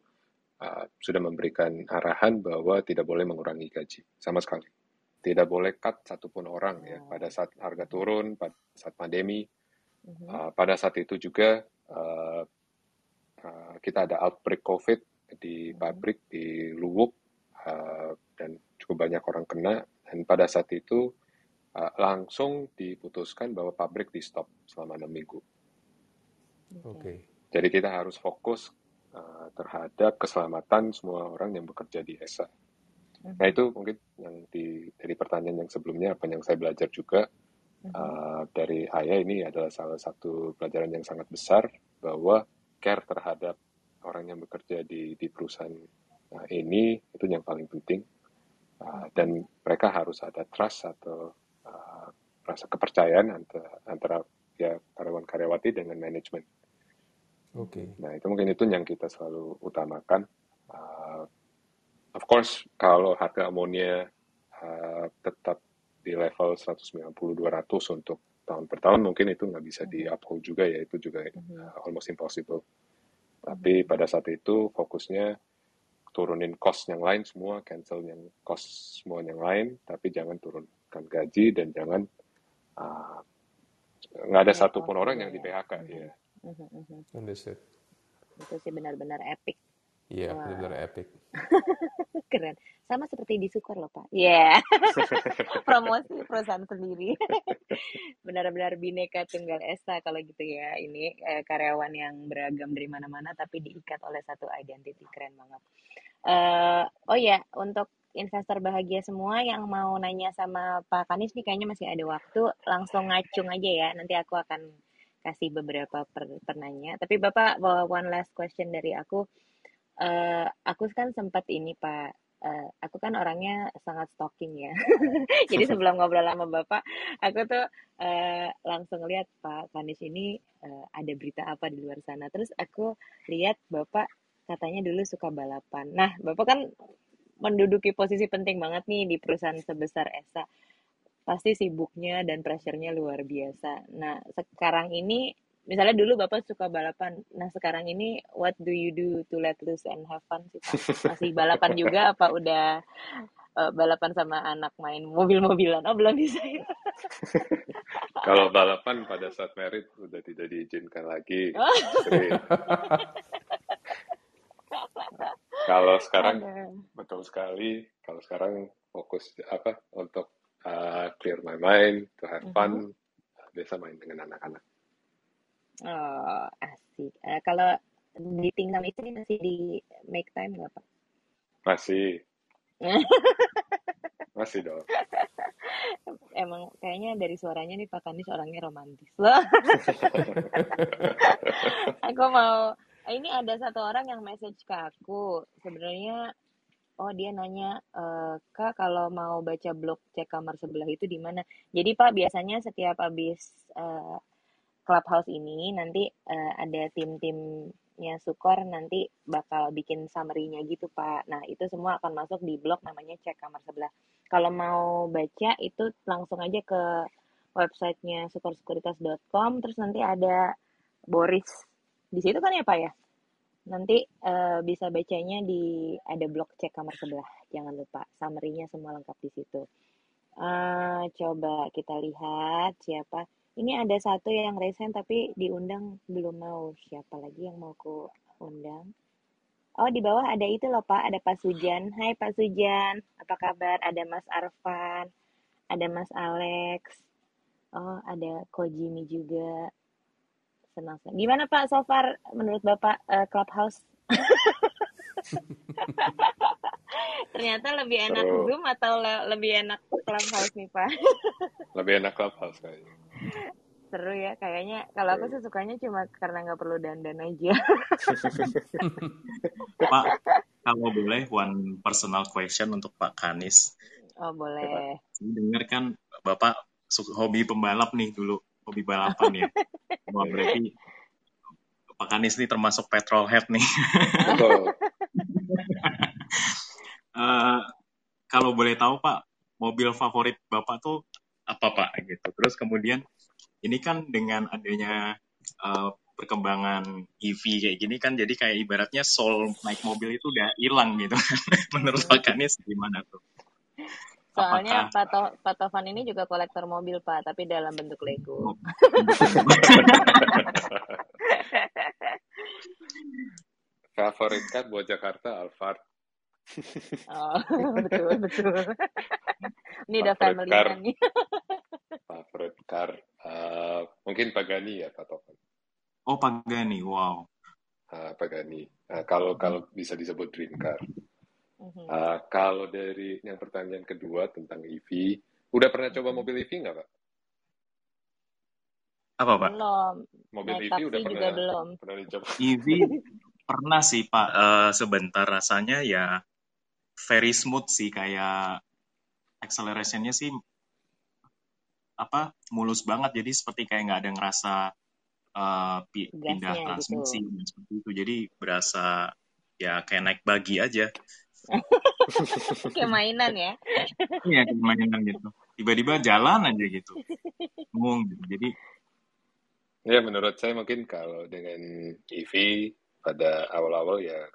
uh, sudah memberikan arahan bahwa tidak boleh mengurangi gaji sama sekali. Tidak boleh cut satupun orang ya Oh. pada saat harga turun, pada saat pandemi. Uh, pada saat itu juga uh, uh, kita ada outbreak COVID di pabrik di Luwuk uh, dan cukup banyak orang kena. Dan pada saat itu uh, langsung diputuskan bahwa pabrik di stop selama enam minggu. Oke. Oke. Jadi kita harus fokus uh, terhadap keselamatan semua orang yang bekerja di ESA. Nah Mhm. itu mungkin yang di dari pertanyaan yang sebelumnya apa yang saya belajar juga. Uh, dari ayah ini adalah salah satu pelajaran yang sangat besar bahwa care terhadap orang yang bekerja di di perusahaan uh, ini itu yang paling penting Uh, dan mereka harus ada trust atau uh, rasa kepercayaan antara, antara ya karyawan karyawati dengan manajemen. Oke. Nah itu mungkin itu yang kita selalu utamakan. Uh, of course kalau harga amonia uh, tetap di level 190-200 untuk tahun per tahun mungkin itu nggak bisa di uphold juga ya itu juga Mhm. uh, almost impossible. Tapi pada saat itu fokusnya turunin cost yang lain semua, cancel yang cost semua yang lain, tapi jangan turunkan gaji dan jangan uh, nggak ada satupun orang yang di ya. PHK Mhm. ya. Mhm, mhm. Understood. Itu sih benar-benar epic. Iya, Wah. benar-benar epic. [laughs] Keren. Sama seperti di Sukor loh, Pak. Iya. [laughs] Promosi perusahaan sendiri. [laughs] Benar-benar bineka tunggal esa kalau gitu ya. Ini eh, karyawan yang beragam dari mana-mana tapi diikat oleh satu identity. Keren banget. Eh, oh ya, untuk investor bahagia semua yang mau nanya sama Pak Kanis nih kayaknya masih ada waktu. Langsung ngacung aja ya. Nanti aku akan kasih beberapa per-. Tapi Bapak, one last question dari aku. Eh, aku kan sempat ini Pak, eh, aku kan orangnya sangat stalking ya. [laughs] Jadi sebelum ngobrol sama Bapak, aku tuh eh, langsung lihat Pak Kanis ini eh, ada berita apa di luar sana. Terus aku lihat Bapak katanya dulu suka balapan. Nah, Bapak kan menduduki posisi penting banget nih di perusahaan sebesar ESA. Pasti sibuknya dan pressure-nya luar biasa. Nah, sekarang ini misalnya dulu Bapak suka balapan. Nah, sekarang ini what do you do to let loose and have fun sih, Pak? Masih balapan juga apa udah eh, balapan sama anak main mobil-mobilan? Oh, belum bisa ya. [laughs] Kalau balapan pada saat merit udah tidak diizinkan lagi, Oh. Kalau sekarang ada. betul sekali. Kalau sekarang fokus apa untuk uh, clear my mind, to have fun, biasa main dengan anak-anak. Oh, asik. Eh, kalau ditinggal istri masih di make time nggak, Pak? Masih, [laughs] masih dong. Emang kayaknya dari suaranya nih Pak Kanis orangnya romantis. Loh, [laughs] aku mau ini ada satu orang yang message ke aku. Sebenarnya oh dia nanya eh, Kak kalau mau baca blog cek kamar sebelah itu di mana? Jadi Pak biasanya setiap habis eh, clubhouse ini nanti uh, ada tim-timnya Sukor nanti bakal bikin summary-nya gitu Pak. Nah itu semua akan masuk di blog namanya cek kamar sebelah. Kalau mau baca itu langsung aja ke websitenya sukorsekuritas.com terus nanti ada Boris di situ kan ya Pak ya? Nanti uh, bisa bacanya di ada blog cek kamar sebelah. Jangan lupa summary-nya semua lengkap di situ. Uh, coba kita lihat siapa. Ini ada satu yang resen tapi diundang belum mau. Siapa lagi yang mau ku undang? Oh, di bawah ada itu loh, Pak. Ada Pak Sujan. Hai, Pak Sujan. Apa kabar? Ada Mas Arfan. Ada Mas Alex. Oh, ada Kojimi juga senang senang. Gimana Pak so far menurut Bapak uh, Clubhouse? [laughs] [laughs] Ternyata lebih enak Seru. Zoom atau le lebih enak Clubhouse nih Pak? [laughs] lebih enak Clubhouse kayaknya. Seru ya, kayaknya kalau aku sih sukanya cuma karena nggak perlu dandan aja. [laughs] Pak, kalau boleh one personal question untuk Pak Kanis. Oh boleh. Saya dengar kan Bapak hobi pembalap nih dulu hobi balapan ya. Wah, berarti Pak Anies ini termasuk petrol head nih. Betul. Uh, kalau boleh tahu Pak, mobil favorit Bapak tuh apa Pak gitu. Terus kemudian ini kan dengan adanya uh, perkembangan EV kayak gini kan jadi kayak ibaratnya soul naik mobil itu udah hilang gitu. [laughs] Menurut Pak Anies gimana tuh? Soalnya Pak, to Pak Tovan ini juga kolektor mobil, Pak, tapi dalam bentuk Lego. [laughs] Favorit kan buat Jakarta Alphard. Oh, [laughs] betul, betul. [laughs] ini udah family car, nih. [laughs] Favorit car, uh, mungkin Pagani ya, Pak Tovan. Oh, Pagani, wow. Uh, Pagani. Uh, kalau kalau bisa disebut dream car. Uh, kalau dari yang pertanyaan kedua tentang EV, udah pernah coba mm-hmm. mobil EV nggak pak? Apa pak? Belum. Mobil Naik EV udah pernah, juga belum. pernah dicoba? EV pernah sih pak, uh, sebentar rasanya ya very smooth sih kayak accelerationnya sih apa mulus banget. Jadi seperti kayak nggak ada ngerasa uh, pindah gitu. transmisi gitu. seperti itu. Jadi berasa ya kayak naik bagi aja. [laughs] Kayak mainan ya. Iya kayak mainan gitu. Tiba-tiba jalan aja gitu. Ngomong gitu. Jadi ya menurut saya mungkin kalau dengan EV pada awal-awal ya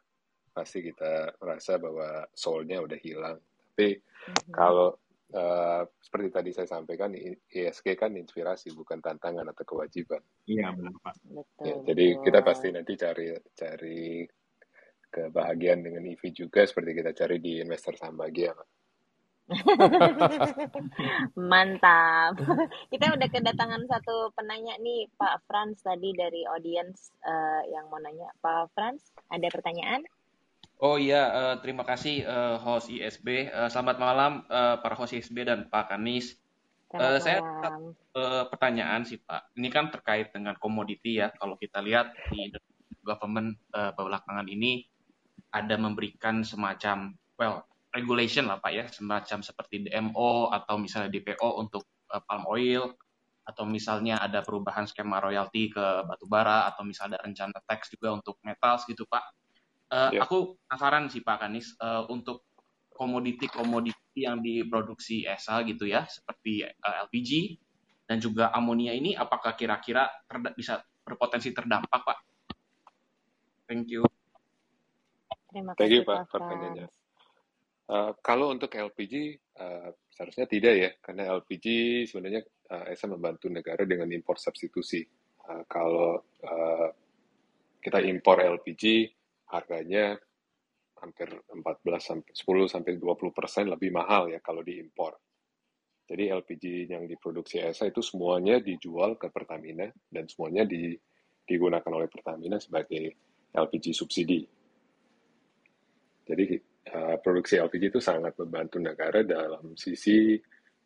pasti kita merasa bahwa soulnya udah hilang tapi mm-hmm. kalau uh, seperti tadi saya sampaikan ISG kan inspirasi bukan tantangan atau kewajiban iya benar pak betul, ya, jadi kita pasti nanti cari cari kebahagiaan dengan EV juga seperti kita cari di investor saham bahagia. [laughs] Mantap. [laughs] Kita udah kedatangan satu penanya nih, Pak Franz tadi dari audience uh, yang mau nanya. Pak Franz, ada pertanyaan? Oh iya, uh, terima kasih uh, host ISB. Uh, selamat malam uh, para host ISB dan Pak Kanis. Uh, saya uh, pertanyaan sih Pak. Ini kan terkait dengan komoditi ya. Kalau kita lihat di government uh, belakangan ini ada memberikan semacam well regulation lah Pak ya, semacam seperti DMO atau misalnya DPO untuk uh, palm oil atau misalnya ada perubahan skema royalti ke batu bara atau misalnya ada rencana tax juga untuk metals gitu Pak. Uh, yeah. Aku penasaran sih Pak Kanis uh, untuk komoditi-komoditi yang diproduksi ESA gitu ya, seperti uh, LPG dan juga amonia ini apakah kira-kira bisa berpotensi terdampak Pak? Thank you. Terima kasih, Thank you, Pak, pertanyaannya. Uh, kalau untuk LPG, uh, seharusnya tidak ya, karena LPG sebenarnya uh, ESA membantu negara dengan impor substitusi. Uh, kalau uh, kita impor LPG, harganya hampir 14 sampai 10 sampai 20 persen lebih mahal ya kalau diimpor. Jadi LPG yang diproduksi ESA itu semuanya dijual ke Pertamina dan semuanya di, digunakan oleh Pertamina sebagai LPG subsidi. Jadi uh, produksi LPG itu sangat membantu negara dalam sisi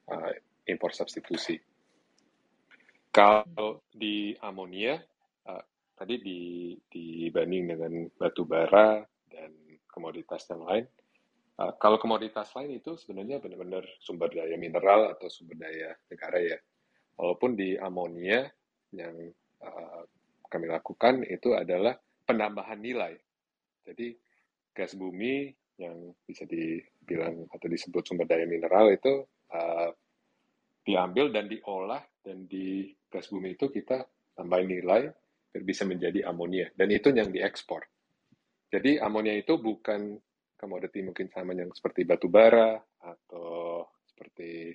uh, impor substitusi. Kalau di amonia, uh, tadi di, dibanding dengan batu bara dan komoditas yang lain, uh, kalau komoditas lain itu sebenarnya benar-benar sumber daya mineral atau sumber daya negara ya. Walaupun di amonia yang uh, kami lakukan itu adalah penambahan nilai. Jadi gas bumi yang bisa dibilang atau disebut sumber daya mineral itu uh, diambil dan diolah dan di gas bumi itu kita tambah nilai bisa menjadi amonia dan itu yang diekspor. Jadi amonia itu bukan komoditi mungkin sama yang seperti batu bara atau seperti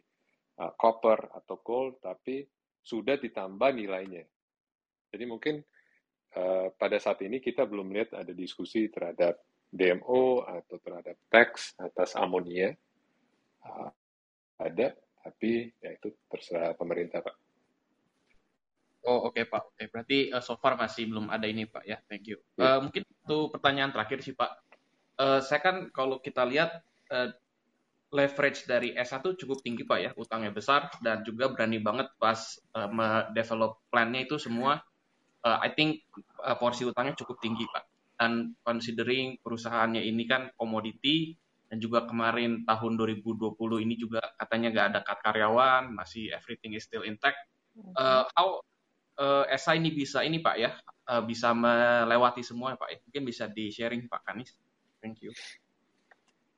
uh, copper atau gold, tapi sudah ditambah nilainya. Jadi mungkin uh, pada saat ini kita belum lihat ada diskusi terhadap DMO atau terhadap tax atas amonia. Uh, ada, tapi ya itu terserah pemerintah, Pak. Oh oke okay, Pak, oke okay. berarti uh, so far masih belum ada ini Pak ya, thank you. Yeah. Uh, mungkin itu pertanyaan terakhir sih Pak. Uh, saya kan kalau kita lihat uh, leverage dari S1 cukup tinggi Pak ya, utangnya besar dan juga berani banget pas uh, develop plan-nya itu semua. Uh, I think uh, porsi utangnya cukup tinggi Pak. Dan considering perusahaannya ini kan komoditi dan juga kemarin tahun 2020 ini juga katanya nggak ada cut karyawan, masih everything is still intact. Uh, how uh, eh, ESA ini bisa ini Pak ya, uh, bisa melewati semua Pak ya. Mungkin bisa di sharing Pak Kanis. Thank you.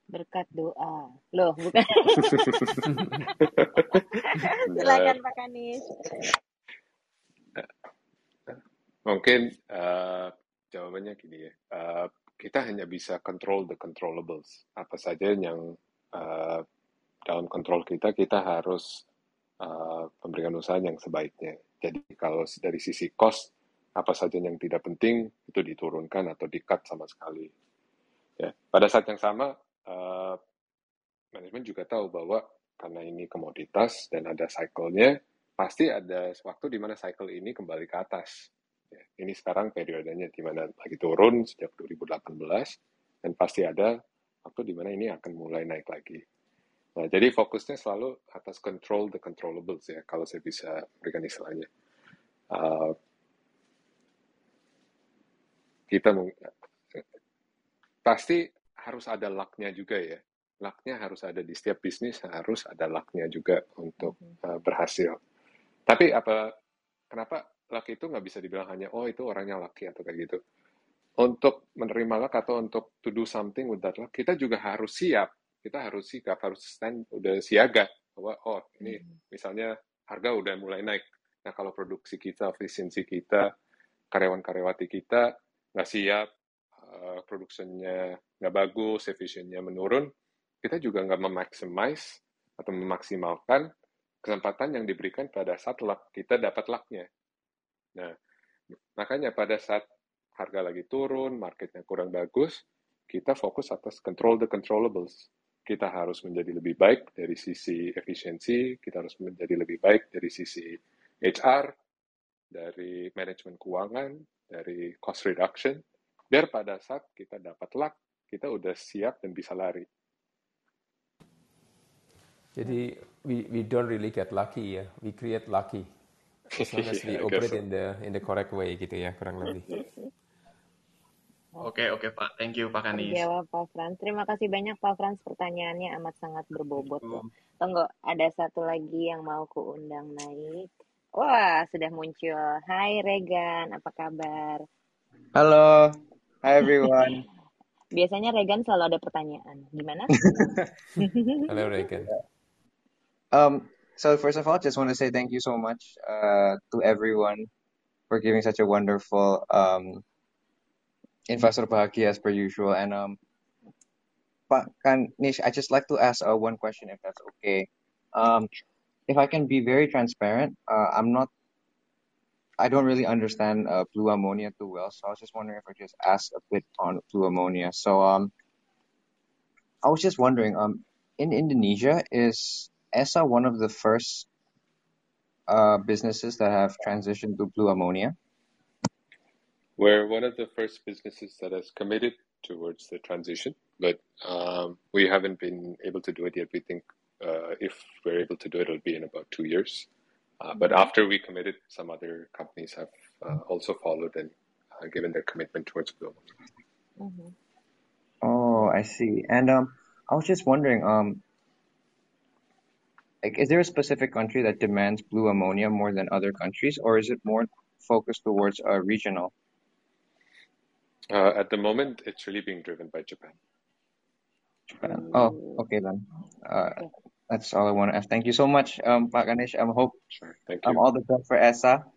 Berkat doa. Loh, bukan. [laughs] Silakan Pak Kanis. Mungkin uh, jawabannya gini ya. Uh, kita hanya bisa control the controllables. Apa saja yang uh, dalam kontrol kita, kita harus uh, memberikan usaha yang sebaiknya. Jadi kalau dari sisi cost, apa saja yang tidak penting itu diturunkan atau di-cut sama sekali. Ya, pada saat yang sama, uh, manajemen juga tahu bahwa karena ini komoditas dan ada cycle-nya, pasti ada waktu di mana cycle ini kembali ke atas. Ya, ini sekarang periodenya di mana lagi turun sejak 2018, dan pasti ada waktu di mana ini akan mulai naik lagi. Jadi fokusnya selalu atas control the controllables ya, kalau saya bisa berikan istilahnya. Uh, kita pasti harus ada lucknya juga ya. Lucknya harus ada di setiap bisnis, harus ada lucknya juga untuk uh, berhasil. Tapi apa, kenapa luck itu nggak bisa dibilang hanya, oh itu orangnya lucky atau kayak gitu. Untuk menerima luck atau untuk to do something with that luck, kita juga harus siap kita harus sikap, harus stand, udah siaga bahwa oh ini hmm. misalnya harga udah mulai naik. Nah kalau produksi kita, efisiensi kita, karyawan-karyawati kita nggak siap, uh, produksinya nggak bagus, efisiennya menurun, kita juga nggak memaximize atau memaksimalkan kesempatan yang diberikan pada saat luck, kita dapat lucknya. Nah, makanya pada saat harga lagi turun, marketnya kurang bagus, kita fokus atas control the controllables kita harus menjadi lebih baik dari sisi efisiensi, kita harus menjadi lebih baik dari sisi HR, dari manajemen keuangan, dari cost reduction, biar pada saat kita dapat luck, kita udah siap dan bisa lari. Jadi we we don't really get lucky ya, we create lucky. As long as [laughs] we operate in the in the correct way gitu ya, kurang lebih. [laughs] Oke, oke Pak. Thank you Pak Kanis. Jawab Pak Frans. Terima kasih banyak Pak Frans. Pertanyaannya amat sangat berbobot. Tunggu, ada satu lagi yang mau kuundang naik. Wah, sudah muncul. Hai Regan, apa kabar? Halo, hi everyone. [laughs] Biasanya Regan selalu ada pertanyaan. Gimana? [laughs] Halo Regan. Um, so first of all, just want to say thank you so much uh, to everyone for giving such a wonderful um, investor bahagia as per usual. And um, Pak Kanish, I just like to ask uh, one question, if that's okay. Um, if I can be very transparent, uh, I'm not. I don't really understand uh, blue ammonia too well, so I was just wondering if I just ask a bit on blue ammonia. So um, I was just wondering, um, in Indonesia, is ESA one of the first uh, businesses that have transitioned to blue ammonia? We're one of the first businesses that has committed towards the transition, but um, we haven't been able to do it yet. We think uh, if we're able to do it, it'll be in about two years. Uh, but mm-hmm. after we committed, some other companies have uh, also followed and uh, given their commitment towards blue. Mm-hmm. Oh, I see. And um, I was just wondering, um, like, is there a specific country that demands blue ammonia more than other countries, or is it more focused towards uh, regional? Uh, at the moment, it's really being driven by Japan. Japan. Oh, okay then. Uh, Okay. that's all I want to ask. Thank you so much, um, Pak Ganesh. I um, hope Sure. Thank um, you. all the best for ESA. [laughs]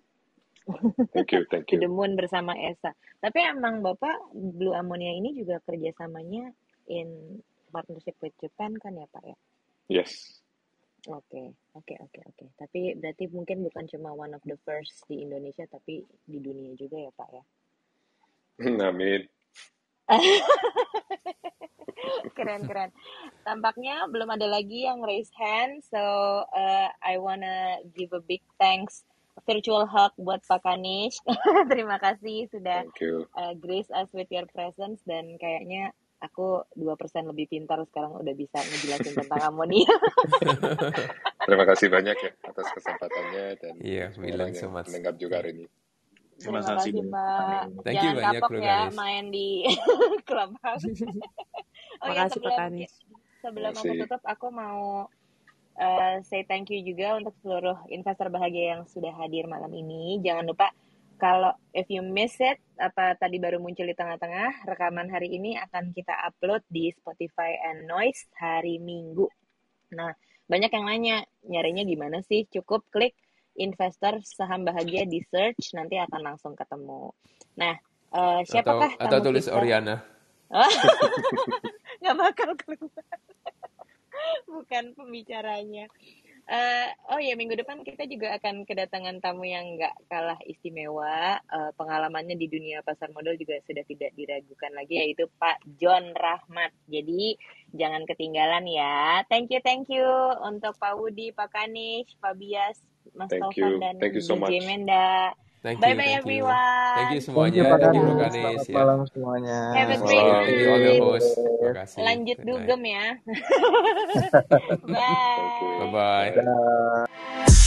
[laughs] Thank you. Thank you. moon bersama Esa. Tapi emang Bapak Blue Ammonia ini juga kerjasamanya in partnership with Japan kan ya Pak ya? Yes. Oke, oke, oke, oke. Tapi berarti mungkin bukan cuma one of the first di Indonesia, tapi di dunia juga ya Pak ya? [laughs] Amin. [laughs] keren keren. Tampaknya belum ada lagi yang raise hand, so uh, I wanna give a big thanks, virtual hug buat Pak Kanish. [laughs] Terima kasih sudah Thank you. uh, grace us with your presence dan kayaknya aku 2% lebih pintar sekarang udah bisa ngejelasin tentang amonia. Terima kasih banyak ya atas kesempatannya dan Iya, semua Milan orang yang so mendengar juga hari ini. Terima Terima kasih. kasih Pak. Thank you Jangan banyak, kapok ya main di [laughs] clubhouse. [laughs] oh ya sebelum sebelum Terima aku kasih. tutup aku mau uh, say thank you juga untuk seluruh investor bahagia yang sudah hadir malam ini. Jangan lupa kalau if you miss it apa tadi baru muncul di tengah-tengah rekaman hari ini akan kita upload di Spotify and Noise hari Minggu. Nah, banyak yang nanya nyarinya gimana sih? Cukup klik investor saham bahagia di search nanti akan langsung ketemu. Nah, Atau siapakah atau tamu tulis kita? Oriana. [laughs] Nggak bakal keluar. [laughs] Bukan pembicaranya. Eh, oh ya minggu depan kita juga akan kedatangan tamu yang nggak kalah istimewa. Eh, pengalamannya di dunia pasar modal juga sudah tidak diragukan lagi yaitu Pak John Rahmat. Jadi jangan ketinggalan ya. Thank you, thank you untuk Pak Wudi, Pak Kanish, Pak Bias, Mas Thank Taufan you. dan Thank you so DJ much. Menda. Thank Bye you, bye thank you. everyone. Thank you Thank you semuanya. Thank you Kanis. Ganesh Selamat ya. malam semuanya. Have a great Malam. thank you all the night. hosts. Terima kasih. Lanjut night. dugem ya. [laughs] Thank you. Bye. Bye bye.